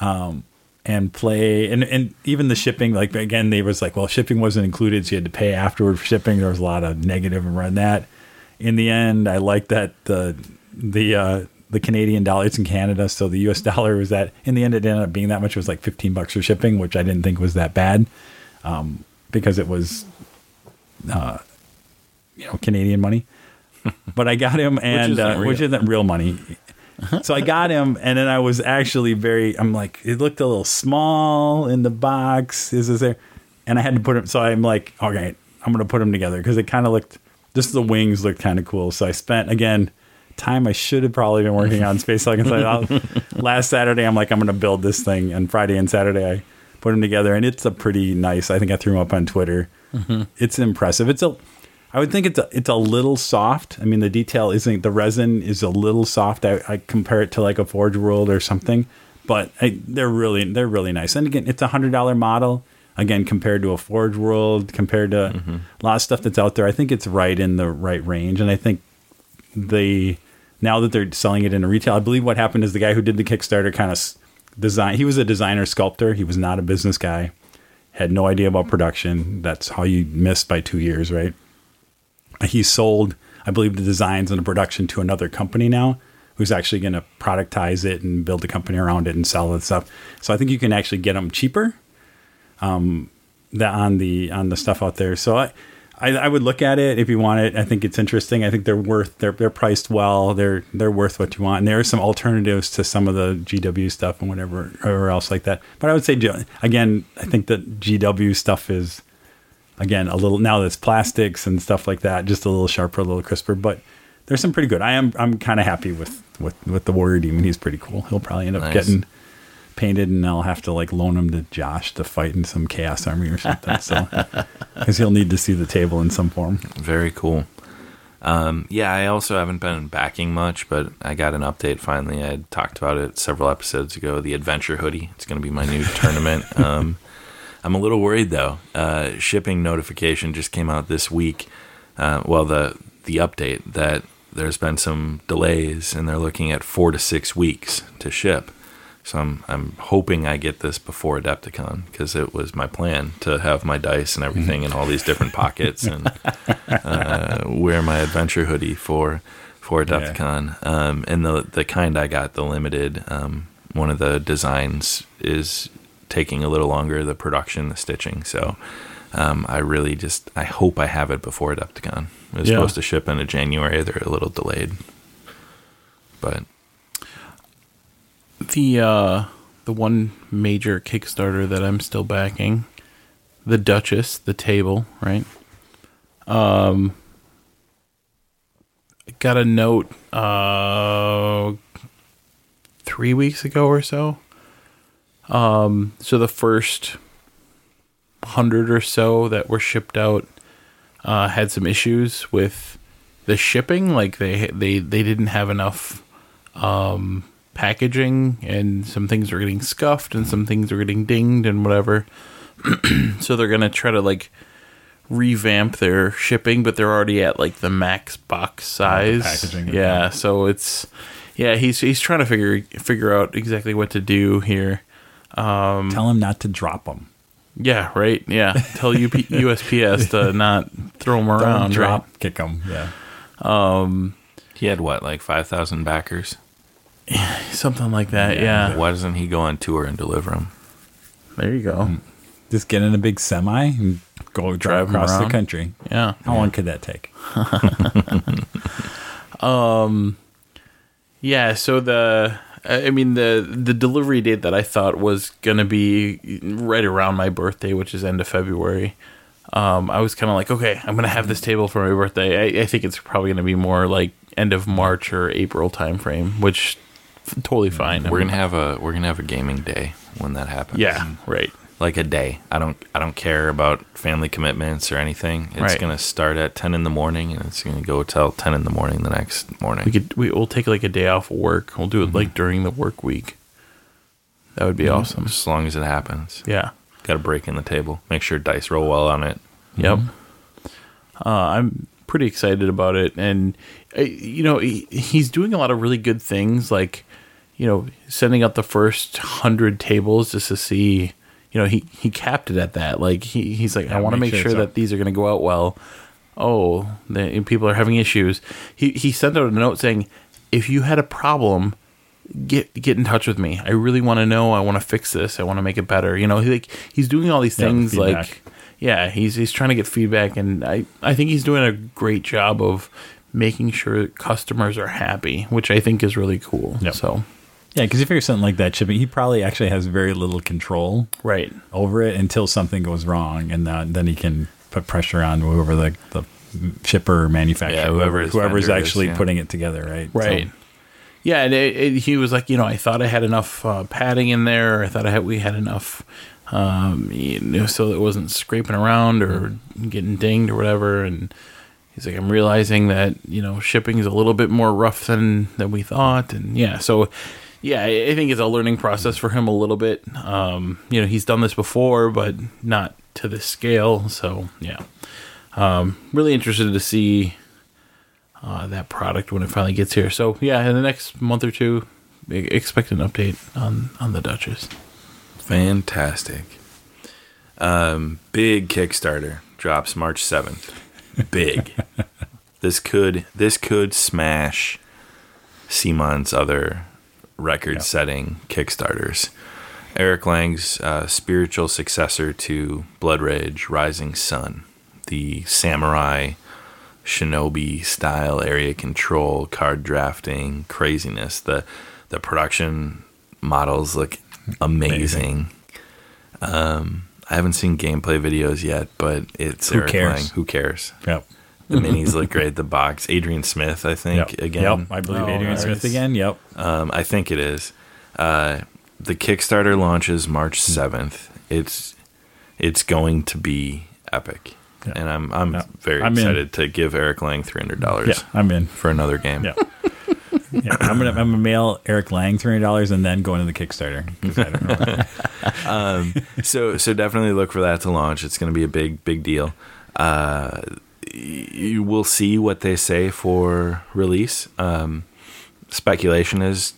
um, and play and, and even the shipping like again they was like well shipping wasn't included so you had to pay afterward for shipping there was a lot of negative around that in the end i like that the the uh the canadian dollar it's in canada so the us (laughs) dollar was that in the end it ended up being that much it was like 15 bucks for shipping which i didn't think was that bad um because it was uh you know canadian money (laughs) but i got him and isn't uh, which isn't real money so I got him, and then I was actually very. I'm like, it looked a little small in the box. Is this there? And I had to put him. So I'm like, all right, I'm gonna put him together because it kind of looked. Just the wings looked kind of cool. So I spent again time I should have probably been working on (laughs) Space Hulk. Last Saturday, I'm like, I'm gonna build this thing, and Friday and Saturday I put them together, and it's a pretty nice. I think I threw them up on Twitter. Mm-hmm. It's impressive. It's a I would think it's a, it's a little soft. I mean, the detail isn't the resin is a little soft. I, I compare it to like a Forge World or something, but I, they're really they're really nice. And again, it's a hundred dollar model. Again, compared to a Forge World, compared to mm-hmm. a lot of stuff that's out there, I think it's right in the right range. And I think they now that they're selling it in a retail, I believe what happened is the guy who did the Kickstarter kind of design. He was a designer sculptor. He was not a business guy. Had no idea about production. That's how you missed by two years, right? he sold, I believe, the designs and the production to another company now, who's actually going to productize it and build a company around it and sell it stuff. So I think you can actually get them cheaper, um, that on the on the stuff out there. So I, I, I would look at it if you want it. I think it's interesting. I think they're worth they're they're priced well. They're they're worth what you want. And there are some alternatives to some of the GW stuff and whatever or else like that. But I would say again, I think that GW stuff is again a little now that's plastics and stuff like that just a little sharper a little crisper but there's some pretty good i am i'm kind of happy with with with the warrior demon he's pretty cool he'll probably end up Nice. getting painted and i'll have to like loan him to josh to fight in some chaos army or something so (laughs) because he'll need to see the table in some form Very cool. Um, yeah, I also haven't been backing much, but I got an update finally. I talked about it several episodes ago. The Adventure Hoodie. It's going to be my new (laughs) tournament. Um, I'm a little worried though. Uh, shipping notification just came out this week. Uh, well, the the update that there's been some delays and they're looking at four to six weeks to ship. So I'm I'm hoping I get this before Adepticon because it was my plan to have my dice and everything in all these different (laughs) pockets and uh, wear my adventure hoodie for for Adepticon. Um, and the the kind I got, the limited, um, one of the designs is taking a little longer, the production, the stitching. So um, I really just I hope I have it before Adepticon. It was Yeah. supposed to ship into January. They're a little delayed, but the uh the one major Kickstarter that I'm still backing, the Duchess, the table, right? Um got a note uh 3 weeks ago or so. Um so the first 100 or so that were shipped out uh had some issues with the shipping like they they they didn't have enough um, packaging and some things are getting scuffed and some things are getting dinged and whatever. (clears throat) so they're gonna try to like revamp their shipping, but they're already at like the max box oh, size. packaging, yeah, yeah. so it's yeah he's he's trying to figure figure out exactly what to do here. Um, tell him not to drop them. Yeah, right. Yeah, tell UP, USPS (laughs) to not throw them around. Don't drop, right? kick them. Yeah. Um, he had what like five thousand backers. (sighs) something like that. Yeah, Why doesn't he go on tour and deliver them? there you go. Just get in a big semi and go drive, Drive 'em across the around. country. Yeah. How long could that take? (laughs) Yeah, so the I mean the the delivery date that I thought was gonna be right around my birthday, which is end of February. Um, I was kind of like, okay, I'm gonna have this table for my birthday. I, I think it's probably gonna be more like end of March or April timeframe, which f- totally fine. We're gonna have a we're gonna have a gaming day when that happens. yeah, right. like a day. I don't I don't care about family commitments or anything. It's Right. gonna start at ten in the morning and it's gonna go till ten in the morning the next morning. We could we we'll take like a day off of work. We'll do it like during the work week. That would be awesome. as long as it happens. Yeah. Got to break in the table. Make sure dice roll well on it. Yep. Uh, I'm pretty excited about it, and uh, you know he, he's doing a lot of really good things, like you know sending out the first hundred tables just to see. You know he he capped it at that. Like he he's like, I want to make sure sure that these are going to go out well. Oh, the, people are having issues. He he sent out a note saying, if you had a problem, get get in touch with me. I really want to know. I want to fix this. I want to make it better. You know, he, like he's doing all these Yeah, things like yeah, he's he's trying to get feedback, and I I think he's doing a great job of making sure customers are happy, which I think is really cool. Yep. So Yeah, because you figure something like that shipping, he probably actually has very little control right, over it until something goes wrong, and uh, then he can put pressure on whoever the, the shipper manufacturer, Yeah, whoever his whoever's vendor is, actually yeah. putting it together, right? right. So, yeah, and it, it, he was like, you know, I thought I had enough uh, padding in there. I thought I had we had enough, um, you know, so it wasn't scraping around or getting dinged or whatever. And he's like, I'm realizing that you know shipping is a little bit more rough than than we thought. And yeah, so yeah, I think it's a learning process for him a little bit. Um, you know, he's done this before, but not to this scale. So yeah, um, really interested to see uh, that product when it finally gets here. So yeah, in the next month or two, expect an update on on the Duchess. Fantastic. Um, big Kickstarter drops March seventh. Big. (laughs) this could this could smash CMON's other record-setting Kickstarters. Eric Lang's uh, spiritual successor to Blood Rage, Rising Sun, the samurai shinobi style area control, card drafting, craziness. The the production models look amazing. Um, I haven't seen gameplay videos yet, but it's Who Eric cares? Lang. Who cares? Yep. The minis look great. The box, Adrian Smith, I think Yep. again. Yep. I believe Oh, Adrian nice. Smith again. Yep. Um, I think it is. Uh, the Kickstarter launches March seventh. It's it's going to be epic, Yeah. and I'm I'm Yeah. very I'm in. excited to give Eric Lang three hundred dollars Yeah. I'm in. for another game. Yeah. yeah. I'm gonna I'm gonna mail Eric Lang three hundred dollars and then go into the Kickstarter. I don't know. (laughs) um, so so definitely look for that to launch. It's going to be a big big deal. Uh, you will see what they say for release. Um, speculation is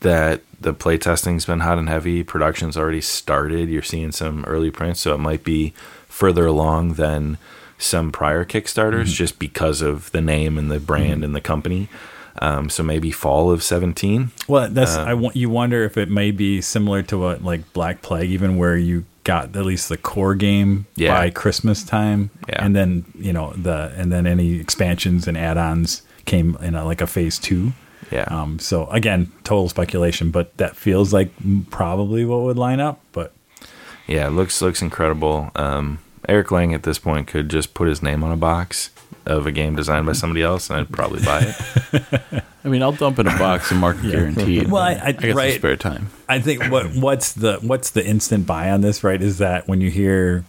that the playtesting's been hot and heavy. Production's already started. You're seeing some early prints, so it might be further along than some prior Kickstarters, Mm-hmm. just because of the name and the brand and the company. Um, so maybe fall of 17. Well, that's I want you wonder if it may be similar to what like Black Plague, even where you got at least the core game Yeah. by Christmas time, Yeah. and then you know the and then any expansions and add-ons came in a, like a phase two. Yeah. Um, so again, total speculation, but that feels like probably what would line up. But Yeah, looks looks incredible. Um, Eric Lang at this point could just put his name on a box of a game designed by somebody else, and I'd probably buy it. (laughs) I mean, I'll dump in a box and mark it (laughs) guaranteed. Well, I- I- got some right. spare time. I think what what's the what's the instant buy on this, right? Is that when you hear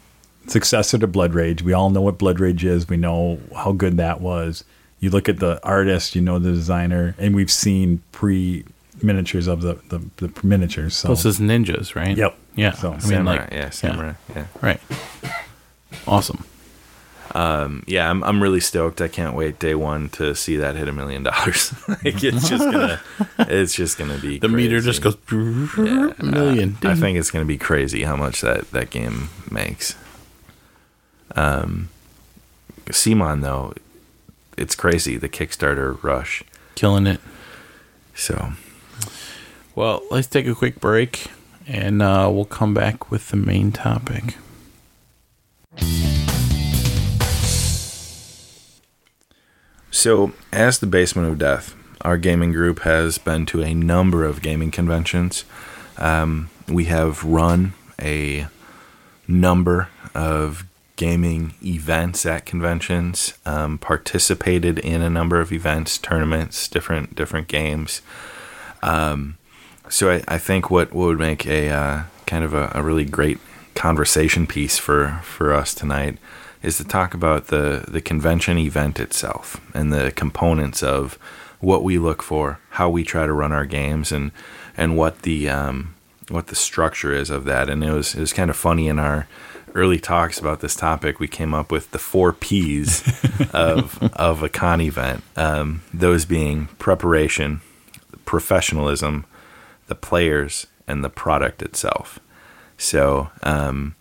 successor to Blood Rage, we all know what Blood Rage is. We know how good that was. You look at the artist, you know the designer, and we've seen pre miniatures of the, the the miniatures. So Plus, it's ninjas, right? Yep. Yeah. So, I mean, samurai, like, yeah, samurai, yeah. Right. Awesome. Yeah, I'm I'm really stoked. I can't wait day one to see that hit a million dollars. (laughs) like it's just gonna, (laughs) it's just gonna be The meter just goes a million. I think it's gonna be crazy how much that that game makes. Um, CMON though, it's crazy the Kickstarter rush. killing it. So Well, let's take a quick break, and uh, we'll come back with the main topic. So, as the Basement of Death, our gaming group has been to a number of gaming conventions. Um, we have run a number of gaming events at conventions, um, participated in a number of events, tournaments, different different games. Um, so I, I think what, what would make a uh, kind of a, a really great conversation piece for, for us tonight is to talk about the, the convention event itself and the components of what we look for, how we try to run our games, and and what the um, what the structure is of that. And it was it was kind of funny in our early talks about this topic. We came up with the four P's (laughs) of of a con event. Um, those being preparation, professionalism, the players, and the product itself. So um,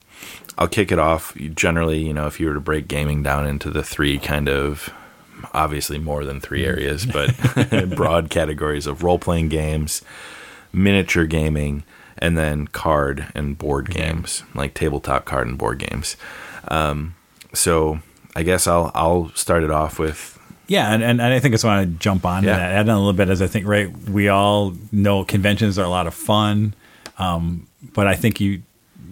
I'll kick it off. Generally, you know, if you were to break gaming down into the three kind of obviously more than three areas, but (laughs) (laughs) broad categories of role playing games, miniature gaming, and then card and board games, like tabletop card and board games. Um, so I guess I'll I'll start it off with Yeah, and, and, I think I just want to jump on Yeah. to that, add on a little bit, as I think, right, we all know conventions are a lot of fun, um, but I think you,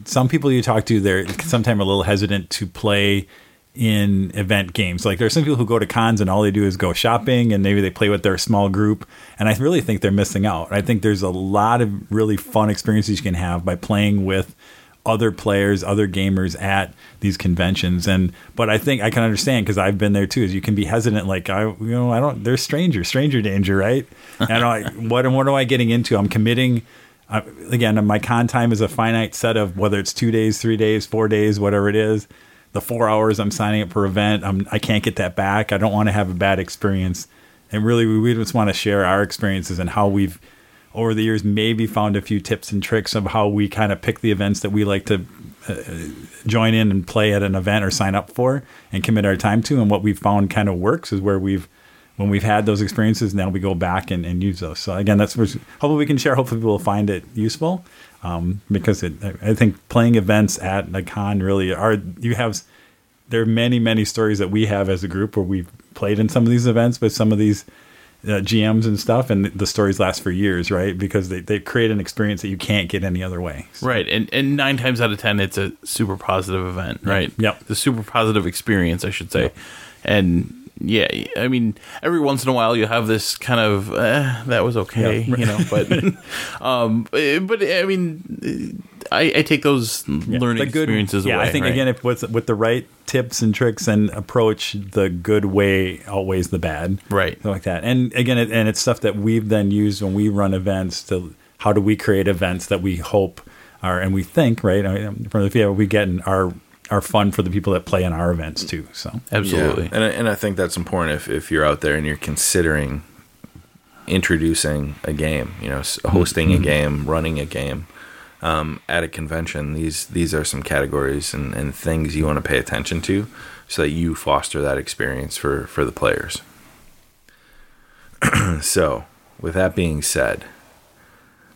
some people you talk to, they're sometimes a little hesitant to play in event games. Like there's some people who go to cons and all they do is go shopping and maybe they play with their small group. And I really think they're missing out. I think there's a lot of really fun experiences you can have by playing with other players, other gamers at these conventions. And but I think I can understand because I've been there too. Is you can be hesitant, like I, you know, I don't. There's stranger, stranger danger, right? And I, what what am I getting into? I'm committing. Uh, again, my con time is a finite set of whether it's two days, three days, four days, whatever it is. The four hours I'm signing up for event, I'm, I can't get that back. I don't want to have a bad experience. And really, we, we just want to share our experiences and how we've over the years maybe found a few tips and tricks of how we kind of pick the events that we like to uh, join in and play at an event or sign up for and commit our time to and what we've found kind of works is where we've when we've had those experiences now we go back and, and use those so again that's hopefully we can share hopefully people will find it useful um, because it, I think playing events at a con really are you have there are many many stories that we have as a group where we've played in some of these events with some of these uh, GMs and stuff, and the stories last for years, right? Because they, they create an experience that you can't get any other way. Right, and and nine times out of ten, it's a super positive event, right? Yep. the super positive experience, I should say, and yeah, I mean, every once in a while you have this kind of eh, that was okay, Yeah. you know, but (laughs) (laughs) um, eh, but I mean, eh, I, I take those learning good- experiences yeah, away. I think right? again, if with with the right tips and tricks and approach, the good way outweighs the bad, Right. Something like that. And again, it, and it's stuff that we've then used when we run events. To how do we create events that we hope are, and we think right I mean, from the feedback we get in are are fun for the people that play in our events too. So Absolutely. Yeah. And, I- and I think that's important if, if you're out there and you're considering introducing a game, you know, s- hosting a game, running a game um, at a convention. These these are some categories and, and things you want to pay attention to so that you foster that experience for, for the players. (clears throat) so, with that being said,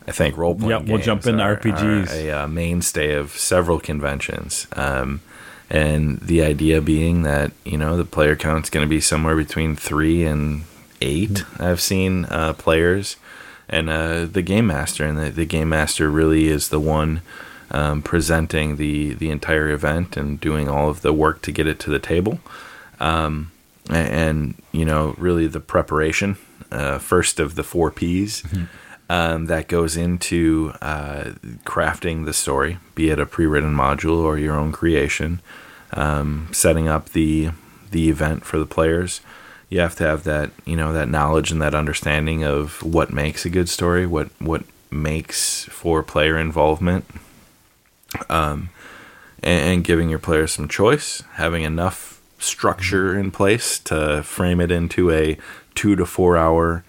I think role playing. Yep, we'll jump into RPGs. a uh, mainstay of several conventions. Um, and the idea being that you know the player count's going to be somewhere between three and eight. I've seen uh, players, and uh, the game master, and the, the game master really is the one um, presenting the the entire event and doing all of the work to get it to the table. Um, a- and, you know, really the preparation, uh, first of the four P's um, that goes into uh, crafting the story, be it a pre-written module or your own creation, um, setting up the the event for the players. You have to have that, you know, that knowledge and that understanding of what makes a good story, what what makes for player involvement, um, and, and giving your players some choice, having enough structure in place to frame it into a two to four hour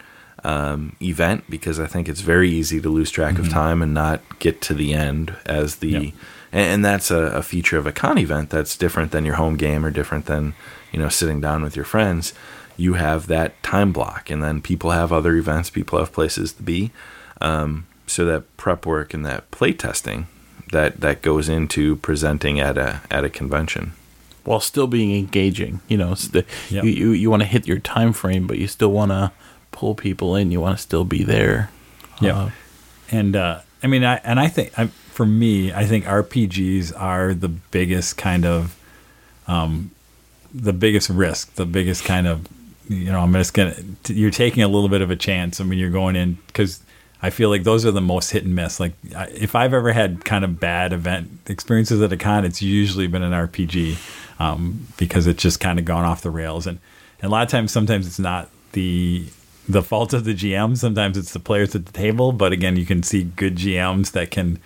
um, event because I think it's very easy to lose track of time and not get to the end as the Yep. and, and that's a, a feature of a con event that's different than your home game or different than you know sitting down with your friends you have that time block and then people have other events people have places to be um, so that prep work and that play testing that that goes into presenting at a at a convention While still being engaging, you know, the, Yep. you, you, you want to hit your time frame, but you still want to pull people in. You want to still be there. Yeah. Uh, and uh, I mean, I and I think I, for me, I think RPGs are the biggest kind of, um, the biggest risk, the biggest kind of, you know, I'm just gonna. You're taking a little bit of a chance. I mean, you're going in because I feel like those are the most hit and miss. Like, I, if I've ever had kind of bad event experiences at a con, it's usually been an RPG um, because it's just kind of gone off the rails. And, and a lot of times, sometimes it's not the the fault of the GM. Sometimes it's the players at the table. But again, you can see good GMs that can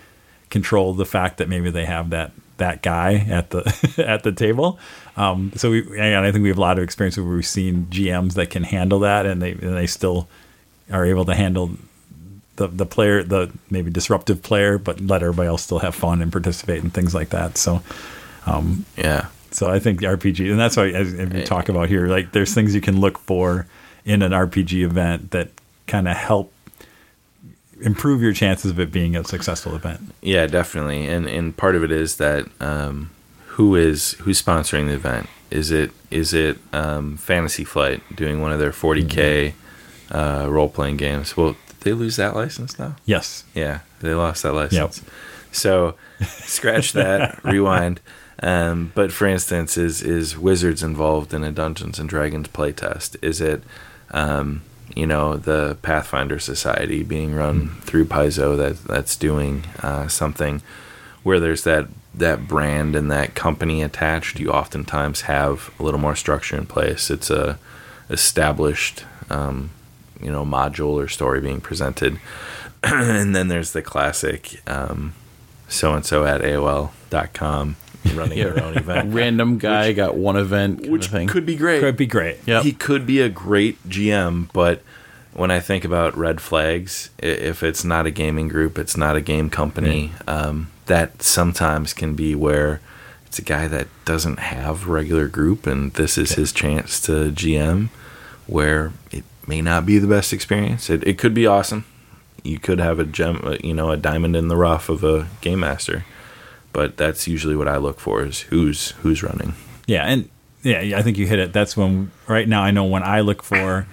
control the fact that maybe they have that that guy at the (laughs) at the table. Um, so we, and I think we have a lot of experience where we've seen GMs that can handle that, and they and they still are able to handle the the player, the maybe disruptive player, but let everybody else still have fun and participate and things like that. So. yeah So I think the RPG, and that's why as, as we talk about here, like there's things you can look for in an RPG event that kind of help improve your chances of it being a successful event. Yeah, definitely. And and part of it is that um, who is who's sponsoring the event? Is it is it um, Fantasy Flight doing one of their 40k uh, role playing games? Well, did they lose that license now? Yes. Yeah, they lost that license. Yep. So scratch (laughs) that, rewind. Um, but for instance, is is Wizards involved in a Dungeons and Dragons playtest? Is it, um, you know, the Pathfinder Society being run through Paizo that that's doing uh, something where there's that that brand and that company attached? You oftentimes have a little more structure in place. It's a established, um, you know, module or story being presented, (clears throat) and then there's the classic. Um, so and so at AOL.com (laughs) running their own event. Random guy got one event, kind Which of thing. could be great. Could be great. Yeah, He could be a great GM, but when I think about red flags, if it's not a gaming group, it's not a game company, um, that sometimes can be where it's a guy that doesn't have a regular group, and this is his chance to GM, where it may not be the best experience. It, it could be awesome. You could have a gem, uh, you know, a diamond in the rough of a game master, but that's usually what I look for is who's who's running. Yeah, and yeah, I think you hit it. That's when right now I know when I look for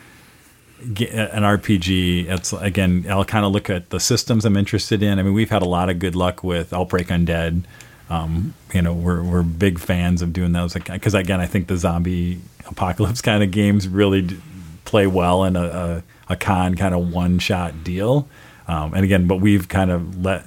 ge- an RPG, it's again I'll kind of look at the systems I'm interested in. I mean, we've had a lot of good luck with Outbreak Undead. Um, you know, we're we're big fans of doing those because again, I think the zombie apocalypse (laughs) kind of games really d- play well in a, a, a con kind of one shot deal. Um, and again, but we've kind of let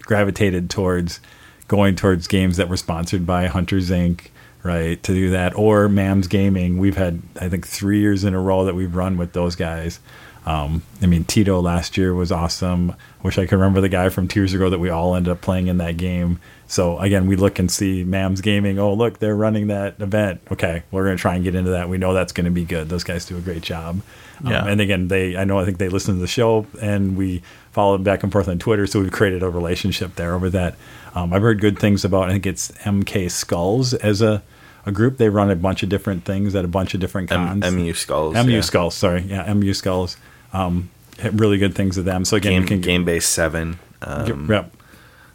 gravitated towards going towards games that were sponsored by Hunters Inc. Right to do that or Mams Gaming. We've had I think three years in a row that we've run with those guys, Um, I mean, Tito last year was awesome. Wish I could remember the guy from two years ago that we all ended up playing in that game. So again, we look and see Mams Gaming. Oh, look, they're running that event. Okay, we're going to try and get into that. We know that's going to be good. Those guys do a great job. Um, Yeah. and again, they I know I think they listen to the show and we followed back and forth on Twitter. So we've created a relationship there over that. Um, I've heard good things about. I think it's MK Skulls as a a group. They run a bunch of different things at a bunch of different M- cons. MU Skulls. MU yeah. Skulls, sorry, yeah, MU Skulls. Um, really good things with them. So again, Game, game base seven. Um, Yep.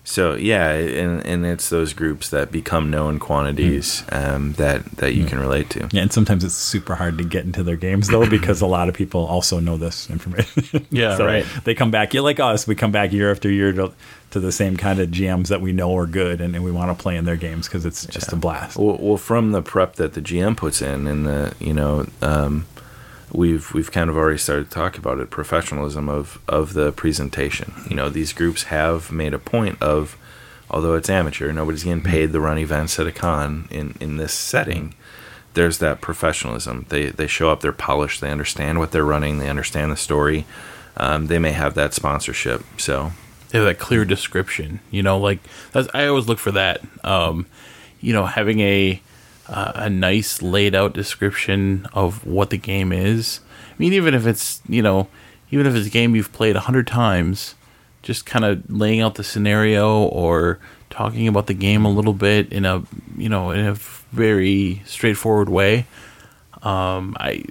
So yeah, and and it's those groups that become known quantities um, that that you can relate to. Yeah, and sometimes it's super hard to get into their games though (coughs) because a lot of people also know this information. (laughs) Yeah, So right. They come back, yeah, like us. We come back year after year to, to the same kind of GMs that we know are good, and, and we want to play in their games because it's just a blast. Well, well, from the prep that the GM puts in, and the you know, um, we've we've kind of already started to talk about it. Professionalism of of the presentation. You know, these groups have made a point of, although it's amateur, nobody's getting paid to run events at a con in in this setting. There's that professionalism. They they show up. They're polished. They understand what they're running. They understand the story. Um, they may have that sponsorship. So they have that clear description. You know, like that's, I always look for that. Um, you know, having a uh, a nice laid out description of what the game is. I mean, even if it's you know, even if it's a game you've played a hundred times, just kind of laying out the scenario or talking about the game a little bit in a you know in a very straightforward way. Um, I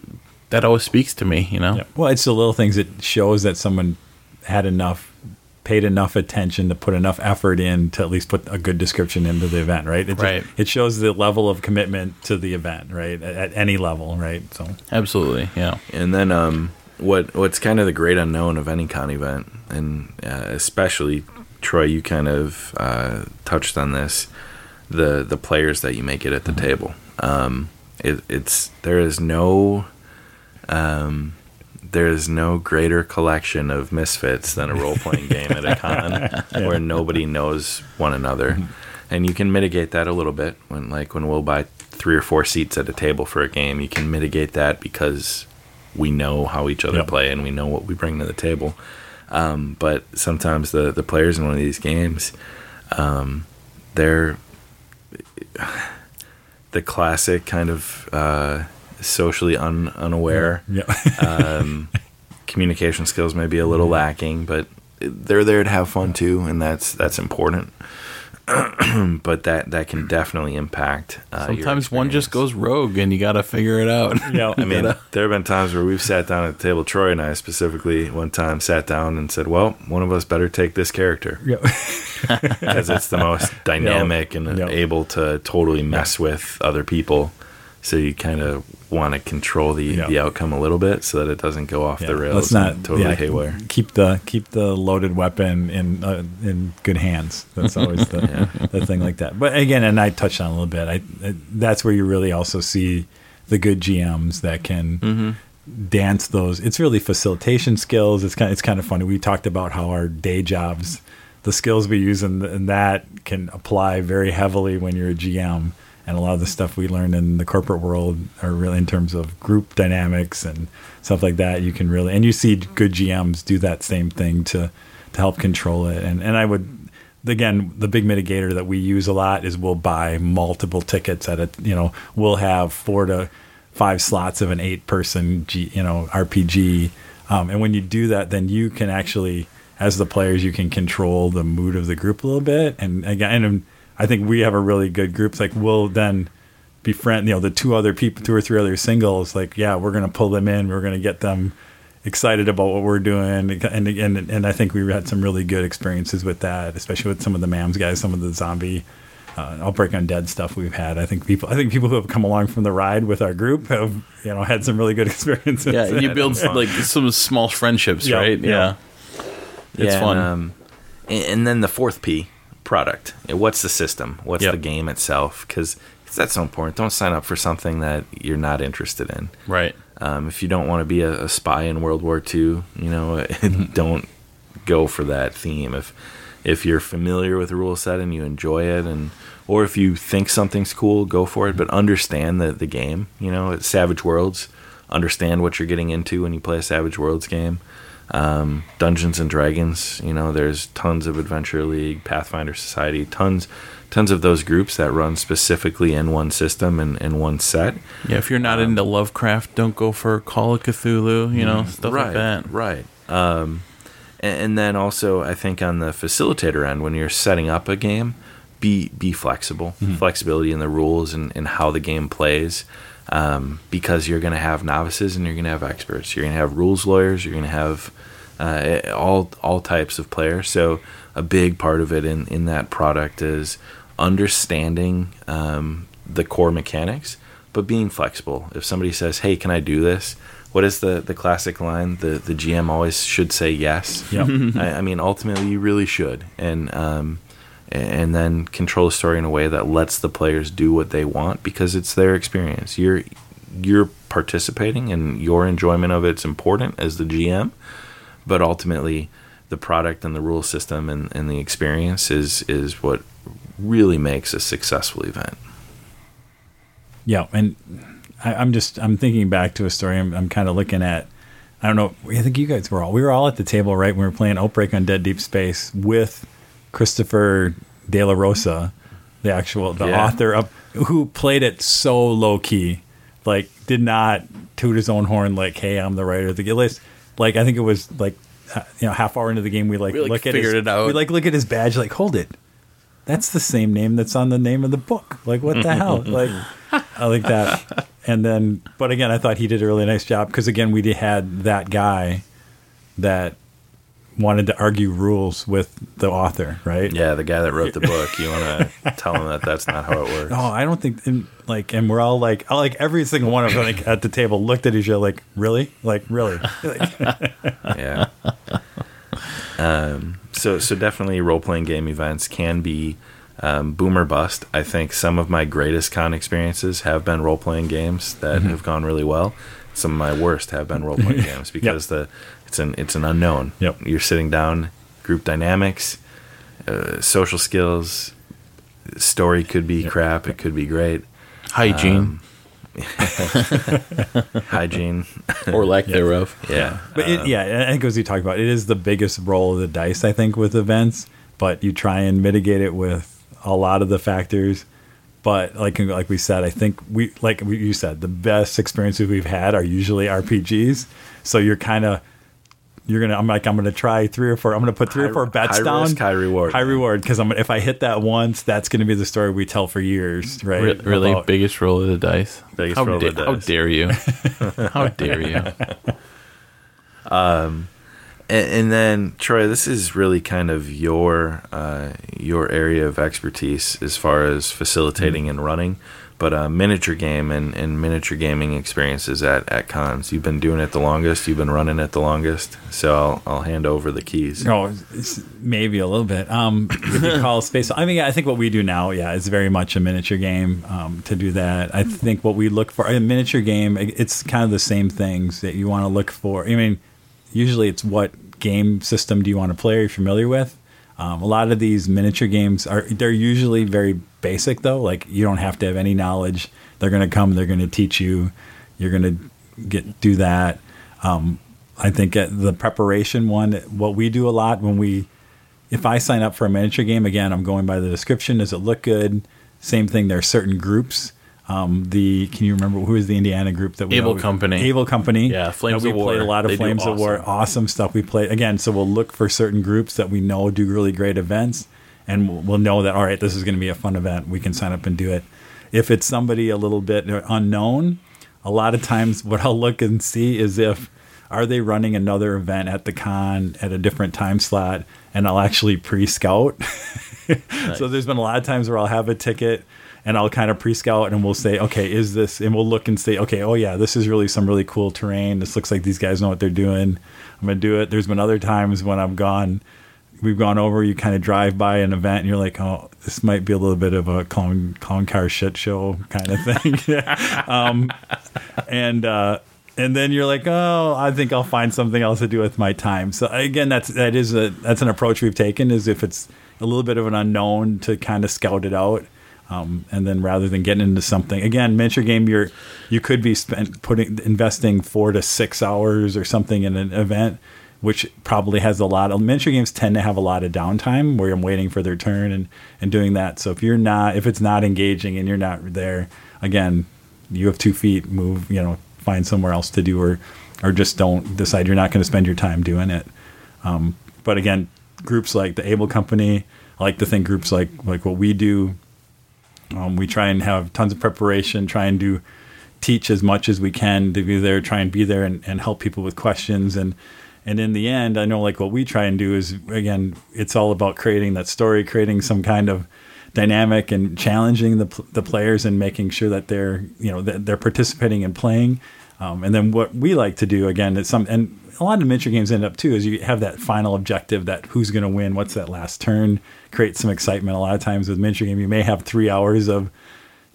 that always speaks to me. You know. Yeah. Well, it's the little things that shows that someone had enough, paid enough attention to put enough effort in to at least put a good description into the event, right? It just- Right. it shows the level of commitment to the event, right? At, at any level, right? So Absolutely. Yeah. And then um, what what's kind of the great unknown of any con event, and uh, especially Troy, you kind of uh, touched on this, the the players that you make it at the table. Um, it, it's there is no um, there is no greater collection of misfits than a role playing game at a (laughs) con where nobody knows one another, and you can mitigate that a little bit when like when we'll buy three or four seats at a table for a game. You can mitigate that because we know how each other Yep. play and we know what we bring to the table. Um, but sometimes the the players in one of these games, um, they're (sighs) the classic kind of uh, socially un, unaware. yeah, (laughs) Um, communication skills may be a little lacking, but they're there to have fun too, and that's that's important. (clears throat) but that that can definitely impact. Uh, your Sometimes one just goes rogue and you got to figure it out. yeah. (laughs) I mean, there have been times where we've sat down at the table. Troy and I specifically one time sat down and said, "Well, one of us better take this character yeah. (laughs) because it's the most dynamic and Yep. able to totally mess with other people." So you kind of want to control the, Yeah. the outcome a little bit so that it doesn't go off Yeah, the rails. Let's not totally yeah, haywire. Keep the keep the loaded weapon in uh, in good hands. That's always the (laughs) the thing like that. But again, and I touched on a little bit. I, I that's where you really also see the good GMs that can Mm-hmm. dance those. It's really facilitation skills. It's kind it's kind of funny. We talked about how our day jobs, the skills we use in, in that can apply very heavily when you're a GM. And a lot of the stuff we learn in the corporate world are really in terms of group dynamics and stuff like that. You can really, and you see good GMs do that same thing to to help control it. And and I would again, the big mitigator that we use a lot is we'll buy multiple tickets at a you know we'll have four to five slots of an eight person G, you know RPG, um, and when you do that, then you can actually as the players you can control the mood of the group a little bit. And again, and I think we have a really good group. It's like we'll then befriend you know the two other people, two or three other singles. Like yeah, we're gonna pull them in. We're gonna get them excited about what we're doing and and and I think we've had some really good experiences with that especially with some of the mams guys some of the zombie uh, outbreak undead stuff we've had I think people I think people who have come along from the ride with our group have you know had some really good (laughs) experiences Yeah, and you (laughs) build fun. like some small friendships, Yeah, right? yeah. Yeah. It's Yeah, fun. And, um, and, and then the fourth P, product. What's the system? What's Yep. the game itself? Because that's so important. Don't sign up for something that you're not interested in. right. Um, if you don't want to be a, a spy in World War II, you know, (laughs) don't go for that theme. If if you're familiar with the rule set and you enjoy it, and or if you think something's cool, go for it. But understand the the game. You know, Savage Worlds, understand what you're getting into when you play a Savage Worlds game. Um, Dungeons and Dragons, you know, there's tons of Adventure League, Pathfinder Society, tons, tons of those groups that run specifically in one system and in one set. Yeah, if you're not into Lovecraft, don't go for Call of Cthulhu, you know, stuff right, like that. Right. Um, and, and then also, I think on the facilitator end, when you're setting up a game, be be flexible. Flexibility in the rules and, and how the game plays. Um, because you're going to have novices and you're going to have experts. You're going to have rules lawyers. You're going to have uh, all all types of players. So a big part of it in, in that product is understanding um, the core mechanics, but being flexible. If somebody says, "Hey, can I do this?" What is the, the classic line? The the GM always should say yes. Yep. (laughs) I, I mean, ultimately, you really should, and um, and then control the story in a way that lets the players do what they want because it's their experience. You're you're participating, and your enjoyment of it's important as the GM, but ultimately, the product and the rule system and, and the experience is is what really makes a successful event. Yeah, and I, I'm just I'm thinking back to a story. I'm, I'm kind of looking at. I don't know. I think you guys were all we were all at the table, right? When we were playing Outbreak Undead Deep Space with Christopher De La Rosa, the actual the Yeah. author of who played it so low key, like did not toot his own horn. Like, hey, I'm the writer of the list. Like, I think it was like uh, you know half hour into the game, we like, We, like, look at figured his, it out. We like look at his badge, like hold it. That's the same name that's on the name of the book. Like, what the hell? (laughs) Like, I like that. And then, but again, I thought he did a really nice job because again, we had that guy that wanted to argue rules with the author, right? Yeah, the guy that wrote the book. You want to (laughs) tell him that that's not how it works. No, I don't think and, like, and we're all like, like every single one of us like, at the table looked at each other like, really, like, really. (laughs) Yeah. Um, so so definitely role playing game events can be um, boom or bust. I think some of my greatest con experiences have been role playing games that Mm-hmm. have gone really well. Some of my worst have been role playing (laughs) games because the it's an it's an unknown. Yep. You're sitting down, group dynamics, uh, social skills. Story could be crap. It could be great. Hygiene (laughs) Hygiene. or lack thereof. Yeah. But it, yeah, I think as you talked about, it is the biggest roll of the dice. I think with events, but you try and mitigate it with a lot of the factors. But like like we said, I think we like you said the best experiences we've had are usually RPGs. So you're kind of you're gonna I'm like I'm gonna try three or four. I'm gonna put three High- or four bets high down. risk, high reward. High reward because I'm if I hit that once, that's gonna be the story we tell for years, right? Re- really About- biggest roll of the dice. Biggest how, roll of da- the how dice. dare you? (laughs) how dare you? (laughs) and, and then Troy, this is really kind of your uh, your area of expertise as far as facilitating and running, but uh, miniature game and, and miniature gaming experiences at, at cons. You've been doing it the longest. You've been running it the longest. So I'll, I'll hand over the keys. Oh, maybe a little bit. Um, if you (coughs) call space. I mean, I think what we do now, yeah, is very much a miniature game. Um, to do that, I think what we look for a miniature game. It's kind of the same things that you want to look for. I mean, usually it's what game system do you want to play? Are you familiar with? Um, a lot of these miniature games are they're usually very basic though. Like you don't have to have any knowledge. They're going to come. They're going to teach you. You're going to get do that. Um, I think at the preparation one, what we do a lot when we, if I sign up for a miniature game, again, I'm going by the description. Does it look good? Same thing. There are certain groups. Um, the can you remember who is the Indiana group that we Able always- Company. Able Company. Yeah, Flames we of War. played a lot of They Flames of War. awesome. Awesome stuff. We play again. So we'll look for certain groups that we know do really great events, and we'll- we'll know that all right, this is going to be a fun event. We can sign up and do it. If it's somebody a little bit unknown, a lot of times what I'll look and see is if are they running another event at the con at a different time slot, and I'll actually pre-scout. (laughs) So there's been a lot of times where I'll have a ticket and I'll kind of pre-scout and we'll say, okay, is this? And we'll look and say, okay, oh yeah, this is really some really cool terrain. This looks like these guys know what they're doing. I'm gonna do it. There's been other times when I've gone, we've gone over. You kind of drive by an event and you're like, oh, this might be a little bit of a clown car shit show kind of thing. (laughs) um, and uh, and then you're like, oh, I think I'll find something else to do with my time. So again, that's that is a that's an approach we've taken. Is if it's a little bit of an unknown to kind of scout it out. Um, and then rather than getting into something again, miniature game, you're you could be spent putting investing four to six hours or something in an event, which probably has a lot of miniature games tend to have a lot of downtime where I'm waiting for their turn and and doing that. So if you're not if it's not engaging and you're not there, again, you have two feet, move, you know, find somewhere else to do or or just don't decide you're not going to spend your time doing it. Um, but again, groups like the Able Company, I like to think groups like like what we do um, we try and have tons of preparation, try and do teach as much as we can to be there, try and be there and, and help people with questions. And, and in the end, I know like what we try and do is again, it's all about creating that story, creating some kind of dynamic and challenging the, the players and making sure that they're, you know, that they're participating and playing. Um, and then what we like to do again is some, and a lot of miniature games end up too is you have that final objective that who's going to win, what's that last turn, create some excitement. A lot of times with miniature game, you may have three hours of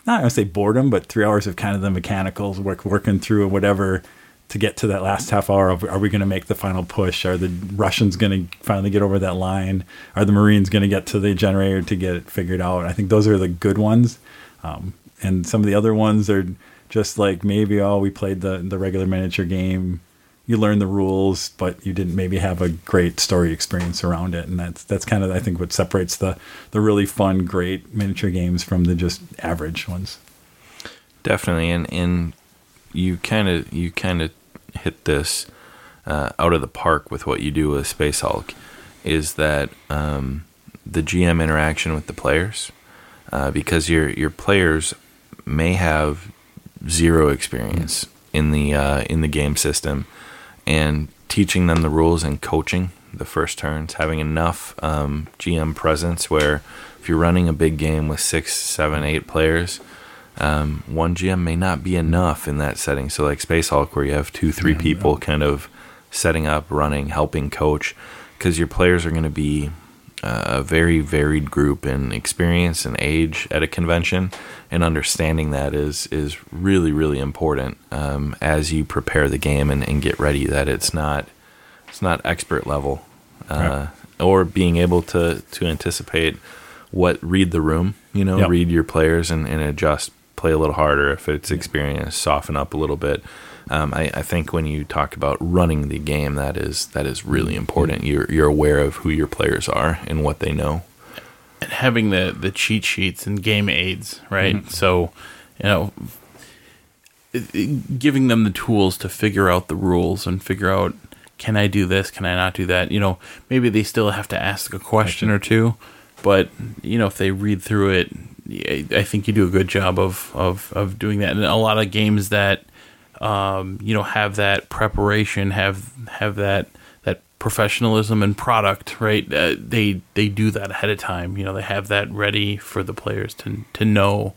not going to say boredom, but three hours of kind of the mechanicals work working through whatever to get to that last half hour of are we going to make the final push? Are the Russians going to finally get over that line? Are the Marines going to get to the generator to get it figured out? I think those are the good ones. Um, and some of the other ones are just like maybe oh we played the the regular miniature game you learn the rules, but you didn't maybe have a great story experience around it, and that's that's kind of I think what separates the the really fun, great miniature games from the just average ones. Definitely, and and you kind of you kind of hit this uh, out of the park with what you do with Space Hulk, is that um, the GM interaction with the players, uh, because your your players may have zero experience in the uh, in the game system and teaching them the rules and coaching the first turns, having enough um, GM presence where if you're running a big game with six, seven, eight players, um, one GM may not be enough in that setting. So, like Space Hulk, where you have two, three yeah, people yeah. kind of setting up, running, helping coach, because your players are going to be a very varied group in experience and age at a convention, and understanding that is is really really important um, as you prepare the game and, and, get ready. That it's not it's not expert level, uh, right. or being able to to anticipate what read the room, you know, yep. read your players and, and adjust, play a little harder if it's experience, soften up a little bit um, I, I, think when you talk about running the game, that is that is really important. You're you're aware of who your players are and what they know, and having the the cheat sheets and game aids, right? Mm-hmm. So, you know, giving them the tools to figure out the rules and figure out can I do this, can I not do that? You know, maybe they still have to ask a question or two, but you know, if they read through it, I think you do a good job of of of doing that. And a lot of games that um, you know, have that preparation, have have that that professionalism and product, right? Uh, they they do that ahead of time. You know, they have that ready for the players to to know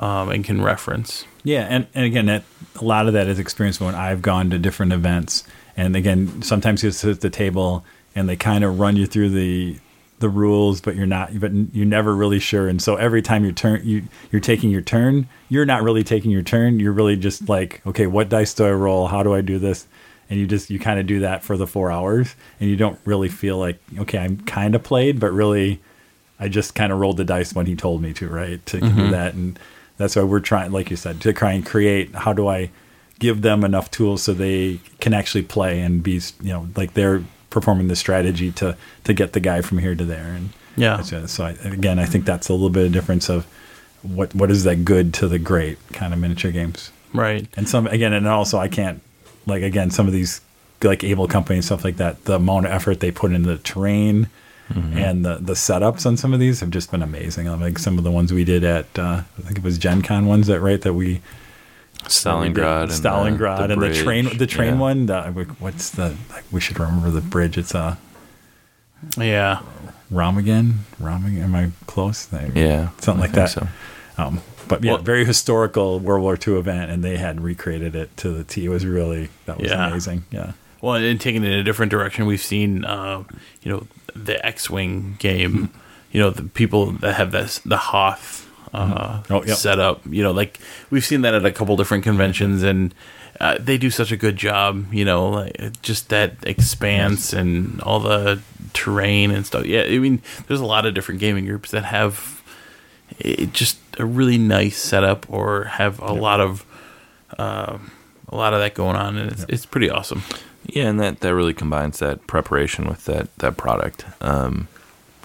um, and can reference. Yeah, and, and again, that a lot of that is experience when I've gone to different events, and again, sometimes you sit at the table and they kind of run you through the the rules, but you're not, but you're never really sure. And so every time you turn, you you're taking your turn. You're not really taking your turn. You're really just like, okay, what dice do I roll? How do I do this? And you just you kind of do that for the four hours, and you don't really feel like, okay, I'm kind of played, but really, I just kind of rolled the dice when he told me to, right? To mm-hmm. do that, and that's why we're trying, like you said, to try and create. How do I give them enough tools so they can actually play and be, you know, like they're performing the strategy to to get the guy from here to there. And yeah, so I, again, I think that's a little bit of difference of what what is that good to the great kind of miniature games, right? And some again, and also I can't like again some of these like Able Company and stuff like that. The amount of effort they put into the terrain. Mm-hmm. And the, the setups on some of these have just been amazing. Like some of the ones we did at, uh, I think it was Gen Con ones that right that we Stalingrad, and Stalingrad, the, the and the train, the train yeah. one. The, what's the? we should remember the bridge. It's a. Uh, yeah. Remagen, Remagen. Am I close? Yeah, something I like that. So. Um, but yeah, well, very historical World War II event, and they had recreated it to the T. It was really that was yeah. amazing. Yeah. Well, and taking it in a different direction, we've seen, uh, you know, the X-wing game. You know, the people that have this the Hoth uh, oh, yep. set up. You know, like we've seen that at a couple different conventions, and uh, they do such a good job. You know, like, just that expanse and all the terrain and stuff. Yeah, I mean, there's a lot of different gaming groups that have it, just a really nice setup or have a lot of uh, a lot of that going on, and it's, it's pretty awesome. Yeah, and that, that really combines that preparation with that that product. Um,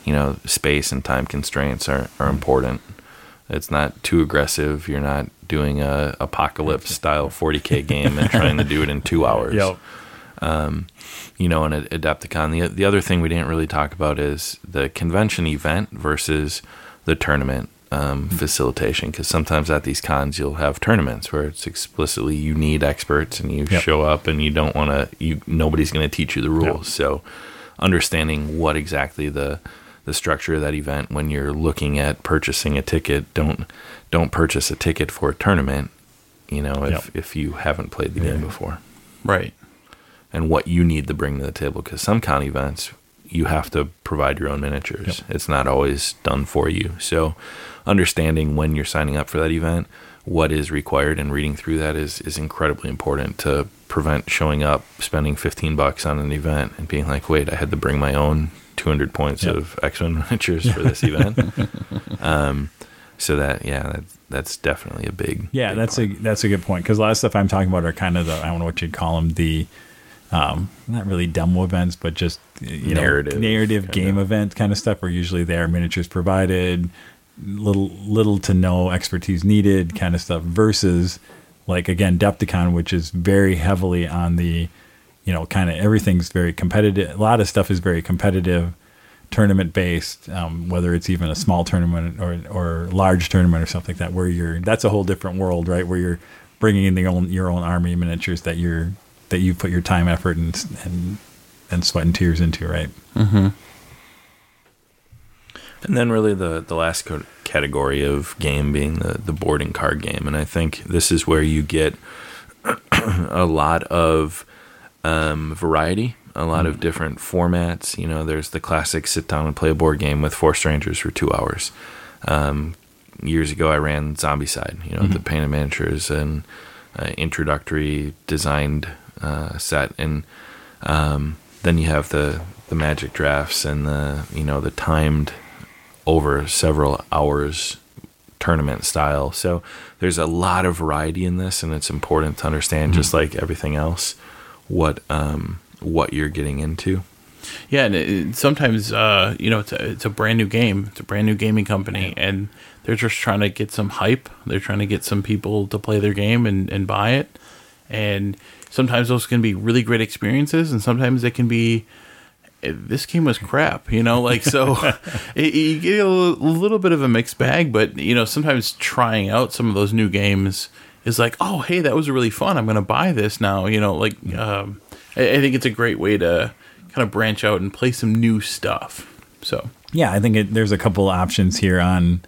you know, space and time constraints are, are important. It's not too aggressive. You're not doing a apocalypse style 40k game and trying to do it in two (laughs) hours. Yep. Um, you know, and Adepticon. The the other thing we didn't really talk about is the convention event versus the tournament um, facilitation. Because sometimes at these cons you'll have tournaments where it's explicitly you need experts and you Yep. show up and you don't want to. You nobody's going to teach you the rules. So understanding what exactly the the structure of that event when you're looking at purchasing a ticket. Don't don't purchase a ticket for a tournament you know if Yep. if you haven't played the game before. Right. and what you need to bring to the table because some con events you have to provide your own miniatures. It's not always done for you. So understanding when you're signing up for that event what is required and reading through that is is incredibly important to prevent showing up spending 15 bucks on an event and being like wait i had to bring my own 200 points Yep. of x-men (laughs) miniatures for this event (laughs) um so that yeah that, that's definitely a big Yeah, big that's part. a that's a good point because a lot of stuff I'm talking about are kind of the I don't know what you'd call them the um, not really demo events, but just you Narrative, know narrative game event kind of stuff where usually there are miniatures provided, little little to no expertise needed kind of stuff versus like again Depticon, which is very heavily on the you know kind of everything's very competitive. A lot of stuff is very competitive tournament based, um, whether it's even a small tournament or or large tournament or something like that, where you're that's a whole different world, right? Where you're bringing in your own your own army miniatures that you're that you put your time, effort, and and and sweat and tears into, right? And then really the the last co- category of game being the the board and card game, and I think this is where you get (clears throat) a lot of um, variety, a lot of different formats. You know, there's the classic sit down and play a board game with four strangers for two hours. Um, years ago, I ran Zombicide. You know, the painted miniatures and uh, introductory designed uh, set, and um, then you have the the magic drafts and the you know the timed over several hours tournament style. So there's a lot of variety in this, and it's important to understand, just like everything else, what um, what you're getting into. Yeah, and it, sometimes uh, you know it's a, it's a brand new game. It's a brand new gaming company, and they're just trying to get some hype. They're trying to get some people to play their game and, and buy it. And sometimes those can be really great experiences, and sometimes they can be "Eh, this game was crap. You know, like so (laughs) (laughs) it, you get a little bit of a mixed bag. But you know, sometimes trying out some of those new games is like, oh, hey, that was really fun. I'm going to buy this now. You know, like um, I, I think it's a great way to kind of branch out and play some new stuff. So Yeah, I think it, there's a couple options here on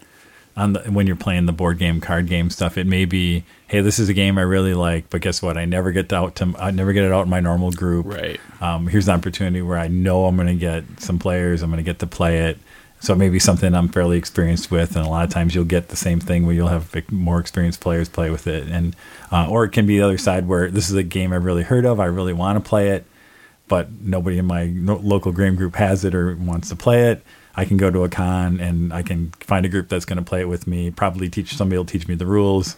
on the, when you're playing the board game, card game stuff. It may be, hey, this is a game I really like, but guess what? I never get out to I never get it out in my normal group. Right. Um, here's an opportunity where I know I'm going to get some players. I'm going to get to play it. So it may be something I'm fairly experienced with, and a lot of times you'll get the same thing where you'll have more experienced players play with it, and uh, or it can be the other side where this is a game I've really heard of. I really want to play it, but nobody in my local game group has it or wants to play it. I can go to a con and I can find a group that's going to play it with me. Probably teach somebody will teach me the rules,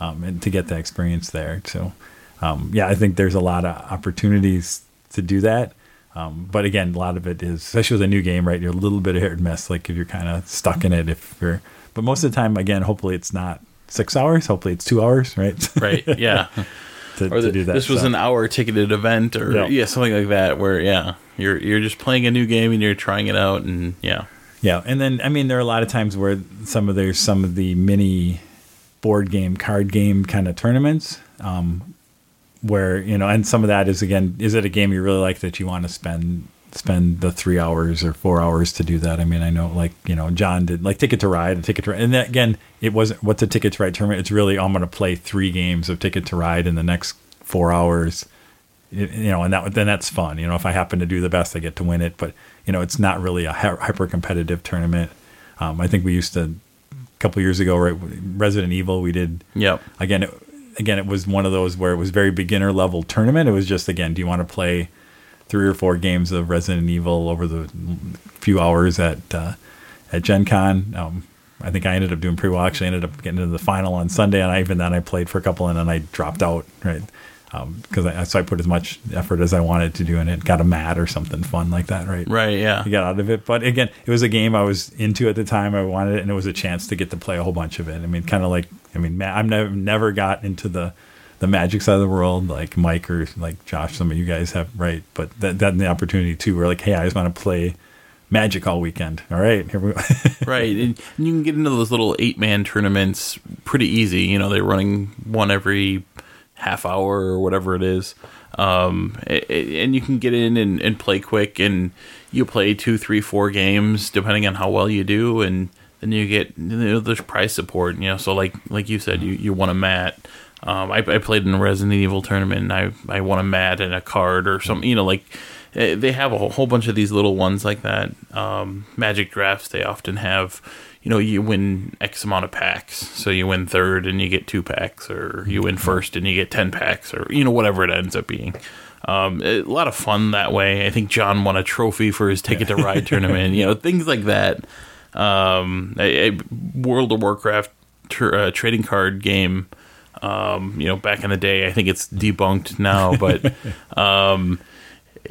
um, and to get that experience there. So, um, yeah, I think there's a lot of opportunities to do that. Um, but again, a lot of it is, especially with a new game, right? You're a little bit of hit and miss, like if you're kind of stuck in it. If you're, but most of the time, again, hopefully it's not six hours. Hopefully it's two hours, right? (laughs) right, yeah. to, or to do that. this was so. an hour ticketed event, or Yeah. yeah. something like that. Where yeah, you're you're just playing a new game and you're trying it out, and yeah, Yeah, and then I mean there are a lot of times where some of there's some of the mini board game, card game kind of tournaments, um, where you know, and some of that is again, is it a game you really like that you want to spend spend the three hours or four hours to do that? I mean, I know like you know John did like Ticket to Ride, and Ticket to Ride, and that, again, it wasn't what's a Ticket to Ride tournament. It's really I'm going to play three games of Ticket to Ride in the next four hours you you know, and that then that's fun. You know, if I happen to do the best, I get to win it. But you know, it's not really a hyper competitive tournament. Um, I think we used to a couple years ago, right? Resident Evil, we did. yep, Again, it, again, it was one of those where it was very beginner level tournament. It was just again, do you want to play three or four games of Resident Evil over the few hours at uh, at Gen Con? Um, I think I ended up doing pretty well. Actually, ended up getting into the final on Sunday, and I, even then I played for a couple, and then I dropped out. Right, because I so I put as much effort as I wanted to do in it. Got a mat or something fun like that. Right. Right. Yeah. You got out of it, but again, it was a game I was into at the time. I wanted it, and it was a chance to get to play a whole bunch of it. I mean, kind of like I mean, ma- I've never never got into the the magic side of the world like Mike or like Josh. Some of you guys have right, but that that the opportunity too. We're like, hey, I just want to play Magic all weekend. All right, here we go. (laughs) right, and you can get into those little eight man tournaments pretty easy. You know, they're running one every half hour or whatever it is, um, and you can get in and, and play quick, and you play two, three, four games depending on how well you do, and then you get you know, there's prize support. You know, so like like you said, you you won a mat. Um, I, I played in a Resident Evil tournament, and I I won a mat and a card or something. You know, like Eh, they have a whole bunch of these little ones like that. Um, Magic drafts they often have. You know, you win X amount of packs, so you win third and you get two packs, or you win first and you get ten packs, or you know whatever it ends up being. Um, a lot of fun that way. I think John won a trophy for his Ticket to Ride (laughs) tournament. You know, things like that. Um, a, a World of Warcraft tr- uh, trading card game. Um, you know, back in the day, I think it's debunked now, (laughs) but um,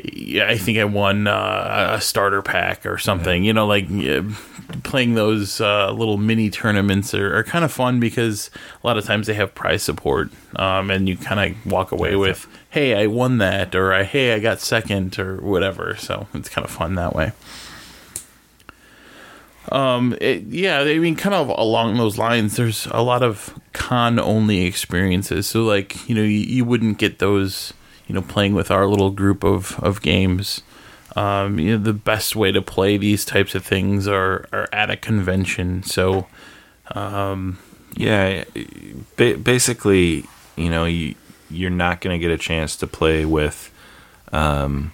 yeah, I think I won uh, a starter pack or something. You know, like yeah, playing those uh, little mini tournaments are, are, kind of fun because a lot of times they have prize support, um, and you kind of walk away with, "Hey, I won that," or "Hey, I got second, or whatever. So it's kind of fun that way. Um, it, yeah, I mean, kind of along those lines, there's a lot of con only experiences. So, like, you know, you, you wouldn't get those you know playing with our little group of of games. Um, you know, the best way to play these types of things are, are at a convention. So, um, yeah, ba- basically, you know, you, you're not going to get a chance to play with um,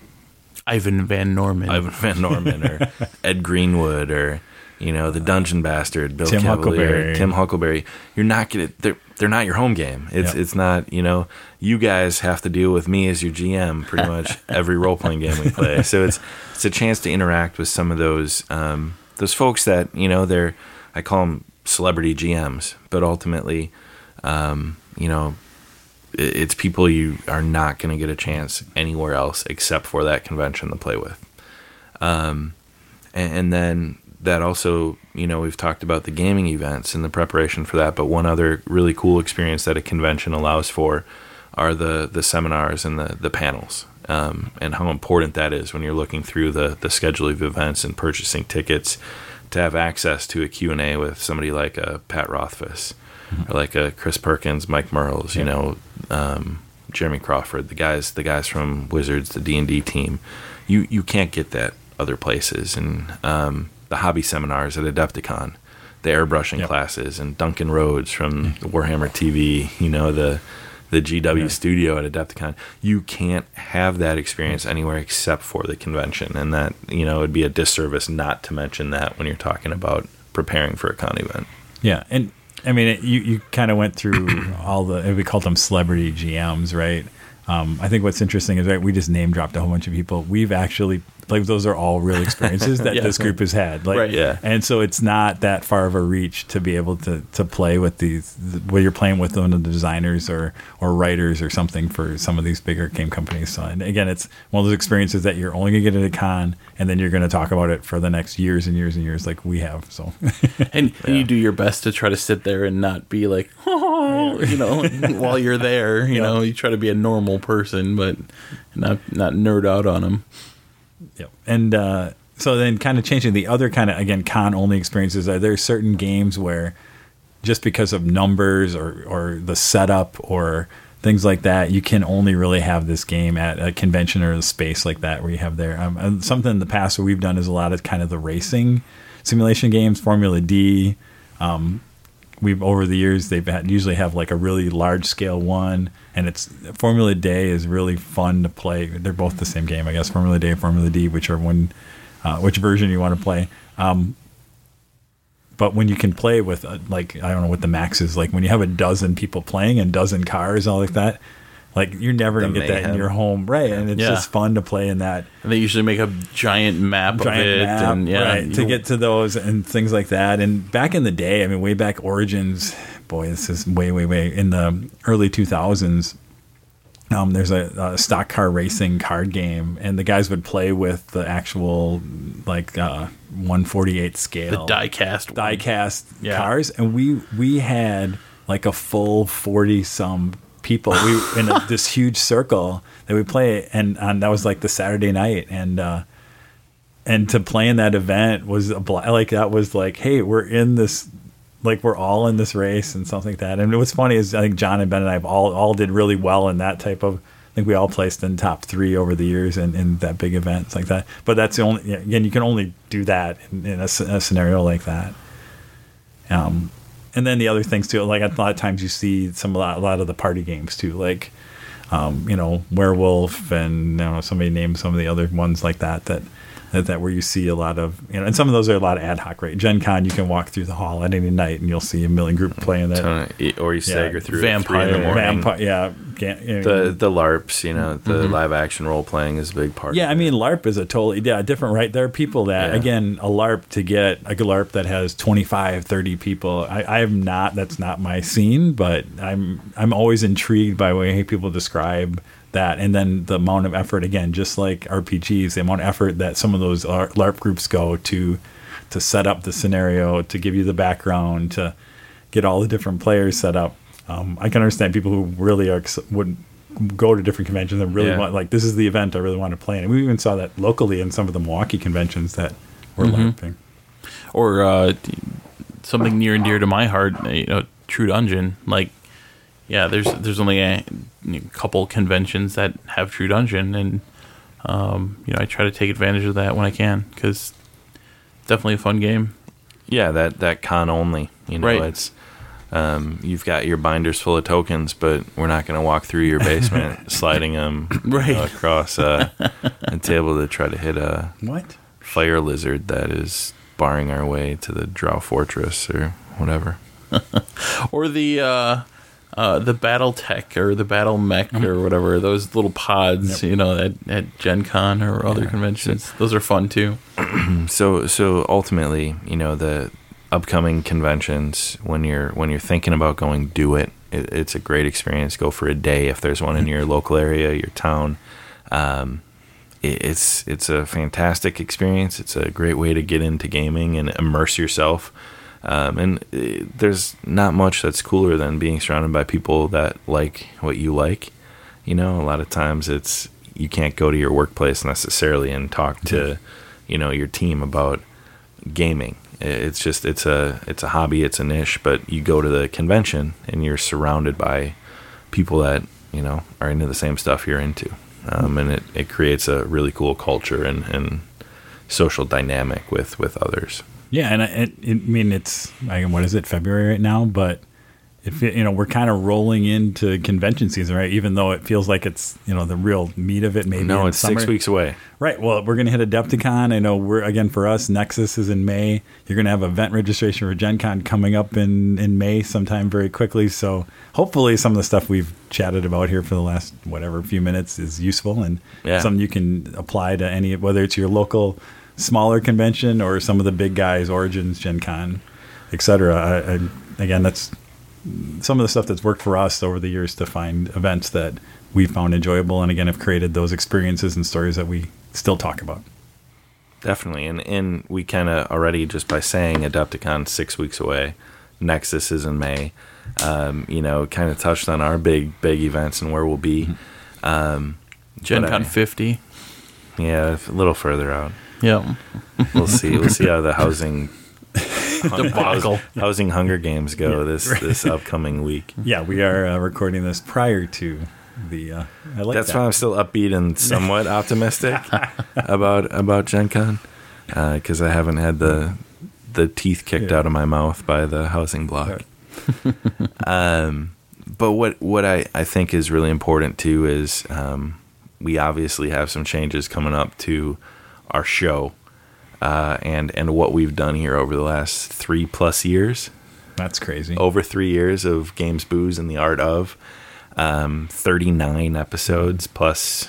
Ivan Van Norman, Ivan Van Norman, or (laughs) Ed Greenwood, or you know, the Dungeon Bastard, Bill Tim Cavalier, Huckleberry. Tim Huckleberry. You're not gonna. They're they're not your home game. It's yep. it's not. You know, you guys have to deal with me as your GM pretty much (laughs) every role playing game we play. So it's it's a chance to interact with some of those um, those folks that you know they're I call them celebrity GMs, but ultimately, um, you know, it's people you are not going to get a chance anywhere else except for that convention to play with. Um, and, and then that also, you know, we've talked about the gaming events and the preparation for that, but one other really cool experience that a convention allows for are the the seminars and the the panels. Um, and how important that is when you're looking through the the schedule of events and purchasing tickets to have access to a Q&A with somebody like a Pat Rothfuss mm-hmm. or like a Chris Perkins, Mike Mearls, you know, um, Jeremy Crawford, the guys the guys from Wizards, the D&D team. You you can't get that other places and um, the hobby seminars at Adepticon, the airbrushing yep. classes, and Duncan Rhodes from mm. Warhammer TV, you know, the the GW yeah. studio at Adepticon. You can't have that experience anywhere except for the convention. And that, you know, it'd be a disservice not to mention that when you're talking about preparing for a con event. Yeah. And I mean, it, you, you kind of went through (coughs) all the, we called them celebrity GMs, right? Um, I think what's interesting is right, we just name dropped a whole bunch of people. We've actually like those are all real experiences (laughs) that yeah. this group has had. Like, right, yeah. And so it's not that far of a reach to be able to to play with these where you're playing with one of the designers or or writers or something for some of these bigger game companies. So and again, it's one of those experiences that you're only gonna get at a con, and then you're gonna talk about it for the next years and years and years, like we have. So, (laughs) and, yeah. and you do your best to try to sit there and not be like, (laughs) oh, you know, while you're there. You know, you try to be a normal person, but not not nerd out on them. Yep. And uh, so then, kind of changing the other kind of again con only experiences. Are there certain games where just because of numbers or or the setup or things like that, you can only really have this game at a convention or a space like that where you have there. Um, something in the past what we've done is a lot of kind of the racing simulation games, Formula D. Um, we've over the years they've had, usually have like a really large scale one and it's Formula Dé is really fun to play. They're both the same game, I guess. Formula Dé, Formula D, which are one, uh, which version you want to play. Um, but when you can play with uh, like I don't know what the max is like when you have a dozen people playing and dozen cars all like that, Like you're never gonna The get that in your home, right? And it's Yeah. just fun to play in that And they usually make a giant map giant of it, map, and yeah, right, to get to those and things like that. And back in the day, I mean, way back Origins, boy, this is way, way, way in the early 2000s. Um, there's a, a stock car racing card game, and the guys would play with the actual like uh, 148 the scale diecast. diecast Yeah. cars, and we we had like a full 40 some people. We (laughs) in a, this huge circle that we play and on that was like the saturday night and uh and to play in that event was a bla- like that was like hey we're in this like we're all in this race and something like that. And what's funny is i think john and ben and i all all did really well in that type of i think we all placed in top three over the years in, in that big events like that. But that's the only again you can only do that in, in a, s- a scenario like that. Um and then the other things too like a lot of times you see some a lot, a lot of the party games too like um, you know, werewolf, and you know, somebody named some of the other ones like that that that, that where you see a lot of you know, and some of those are a lot of ad hoc. Right, Gen Con, you can walk through the hall at any night and you'll see a million group playing that. Of- or you stagger through at three in the Vampire. morning. Vampire, yeah, ga- you know, The the LARPs, you know, the mm-hmm. live action role playing is a big part. Yeah, of I mean, LARP is a totally yeah different, right? There are people that Yeah. again a LARP to get a LARP that has 25, 30 people. I, I am not. That's not my scene, but I'm I'm always intrigued by the way people describe that, and then the amount of effort again, just like RPGs, the amount of effort that some of those LARP groups go to to set up the scenario, to give you the background, to get all the different players set up. Um, I can understand people who really are would go to different conventions and really Yeah. want like this is the event I really want to play in. And we even saw that locally in some of the Milwaukee conventions that were Mm-hmm. LARPing. or uh, something near and dear to my heart, you know, True Dungeon. Like, yeah, there's there's only a, couple conventions that have True Dungeon, and um, you know, I try to take advantage of that when I can because it's definitely a fun game. yeah, that that con only. You know, Right. it's um, you've got your binders full of tokens, but we're not going to walk through your basement (laughs) sliding them (laughs) Right. across uh, a table to try to hit a What? fire lizard that is barring our way to the Drow Fortress or whatever. (laughs) or the uh, uh, the BattleTech or the battle mech or whatever those little pods you know at, at gen con or other conventions those are fun too (clears throat) So so ultimately, you know, the upcoming conventions when you're when you're thinking about going, do it. it it's a great experience. Go for a day if there's one in your local area, your town. Um, it, it's it's a fantastic experience. It's a great way to get into gaming and immerse yourself. Um, and uh, there's not much that's cooler than being surrounded by people that like what you like. You know, a lot of times it's you can't go to your workplace necessarily and talk to, you know, your team about gaming. It's just it's a it's a hobby, it's a niche, but you go to the convention and you're surrounded by people that you know are into the same stuff you're into, um, and it, it creates a really cool culture and, and social dynamic with with others. Yeah, and I, it, it, I mean it's I mean, what is it February right now, but if it, you know we're kind of rolling into convention season, right? Even though it feels like it's you know the real meat of it. Maybe no, it's six weeks away. Right. Well, we're going to hit Adepticon. I know we're again for us. Nexus is in May. You're going to have event registration for Gen Con coming up in in May sometime very quickly. So hopefully, some of the stuff we've chatted about here for the last whatever few minutes is useful and Yeah. something you can apply to any whether it's your local smaller convention or some of the big guys, Origins, Gen Con, etc. I, I, again, that's some of the stuff that's worked for us over the years to find events that we found enjoyable and again have created those experiences and stories that we still talk about. Definitely, and and we kind of already just by saying Adepticon six weeks away, Nexus is in May. Um, you know, kind of touched on our big big events and where we'll be. Um, gen con I- 50 yeah, a little further out. Yeah We'll see. We'll see how the housing (laughs) debacle housing Hunger Games go this this upcoming week. Yeah, we are uh, recording this prior to the. Uh, I like That's that. why I'm still upbeat and somewhat optimistic (laughs) about about Gen Con because I haven't had the the teeth kicked Yeah. out of my mouth by the housing block. (laughs) um, but what what I, I think is really important too is um, we obviously have some changes coming up to our show uh, and and what we've done here over the last three plus years That's crazy. over three years of games, booze, and the art of. um, 39 episodes plus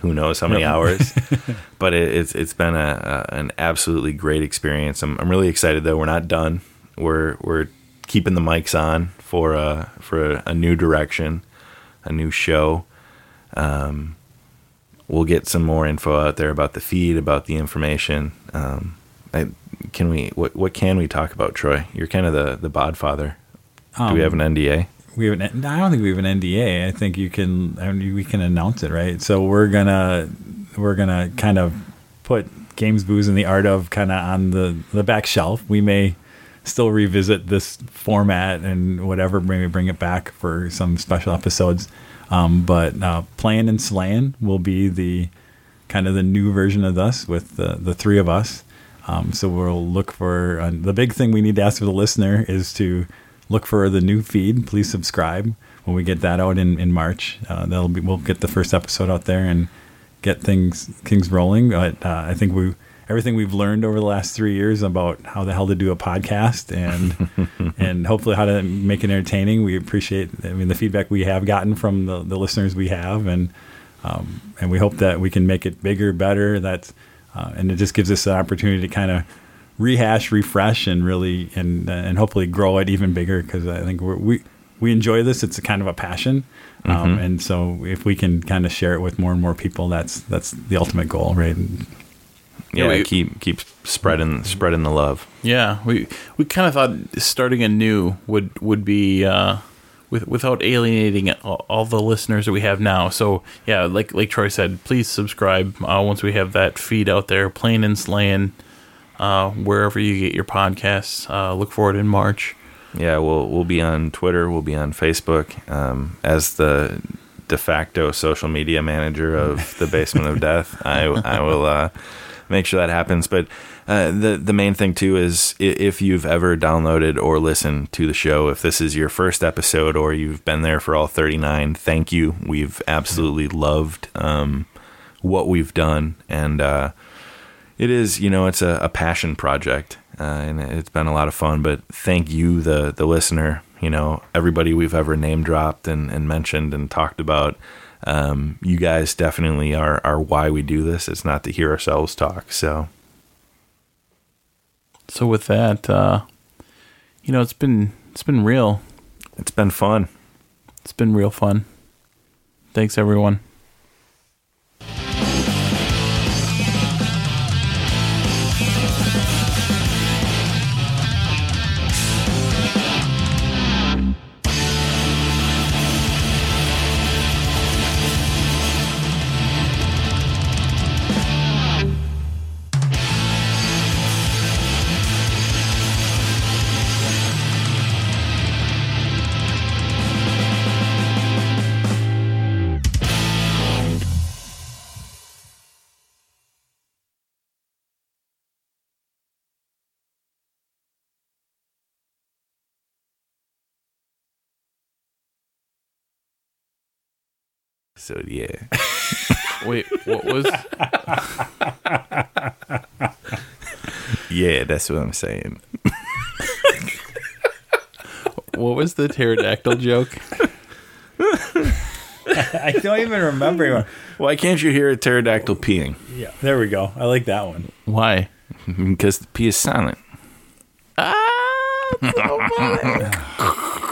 who knows how many hours. (laughs) but it, it's it's been a, a, an absolutely great experience. I'm I'm really excited though. We're not done. We're we're keeping the mics on for a for a, a new direction, a new show. Um, we'll get some more info out there about the feed, about the information. Um, I, can we? What what can we talk about, Troy? You're kind of the the Bodfather. Do we have an NDA? we have an, I don't think we have an NDA. I think you can I mean, we can announce it, right? So we're gonna we're gonna kind of put games, booze, and the art of kind of on the the back shelf. We may still revisit this format and whatever, maybe bring it back for some special episodes. Um, but uh, playing and slaying will be the kind of the new version of this with the the three of us. Um, so we'll look for uh, the big thing we need to ask of the listener is to look for the new feed. Please subscribe when we get that out in in March. Uh, that'll be we'll get the first episode out there and get things things rolling. But uh, I think we everything we've learned over the last three years about how the hell to do a podcast and (laughs) and hopefully how to make it entertaining. We appreciate I mean the feedback we have gotten from the, the listeners we have and um, and we hope that we can make it bigger, better. That's uh, and it just gives us an opportunity to kind of rehash, refresh, and really and and hopefully grow it even bigger because I think we're, we we enjoy this. It's a kind of a passion, um, mm-hmm. and so if we can kind of share it with more and more people, that's that's the ultimate goal, right? Yeah, we, keep keep spreading spreading the love. Yeah, we we kind of thought starting anew would would be. Uh, with, without alienating all, all, the listeners that we have now. So yeah, like like Troy said, please subscribe uh, once we have that feed out there, Playing and Slaying uh, wherever you get your podcasts. Uh, look for it in March. Yeah, we'll we'll be on Twitter. We'll be on Facebook. Um, as the de facto social media manager of the Basement of Death, I I will uh, make sure that happens. But uh, the the main thing too is if you've ever downloaded or listened to the show, if this is your first episode or you've been there for all thirty nine, thank you. We've absolutely loved um, what we've done, and uh, it is, you know, it's a, a passion project, uh, and it's been a lot of fun. But thank you, the the listener. You know, everybody we've ever name dropped and, and mentioned and talked about. Um, you guys definitely are are why we do this. It's not to hear ourselves talk. So, so with that, uh, you know, it's been it's been real. It's been fun. It's been real fun. Thanks, everyone. So yeah. Wait, what was? yeah, that's what I'm saying. what was the pterodactyl joke? I don't even remember. Why can't you hear a pterodactyl peeing? Yeah, there we go. I like that one. Why? because the P is silent. Ah, so (laughs)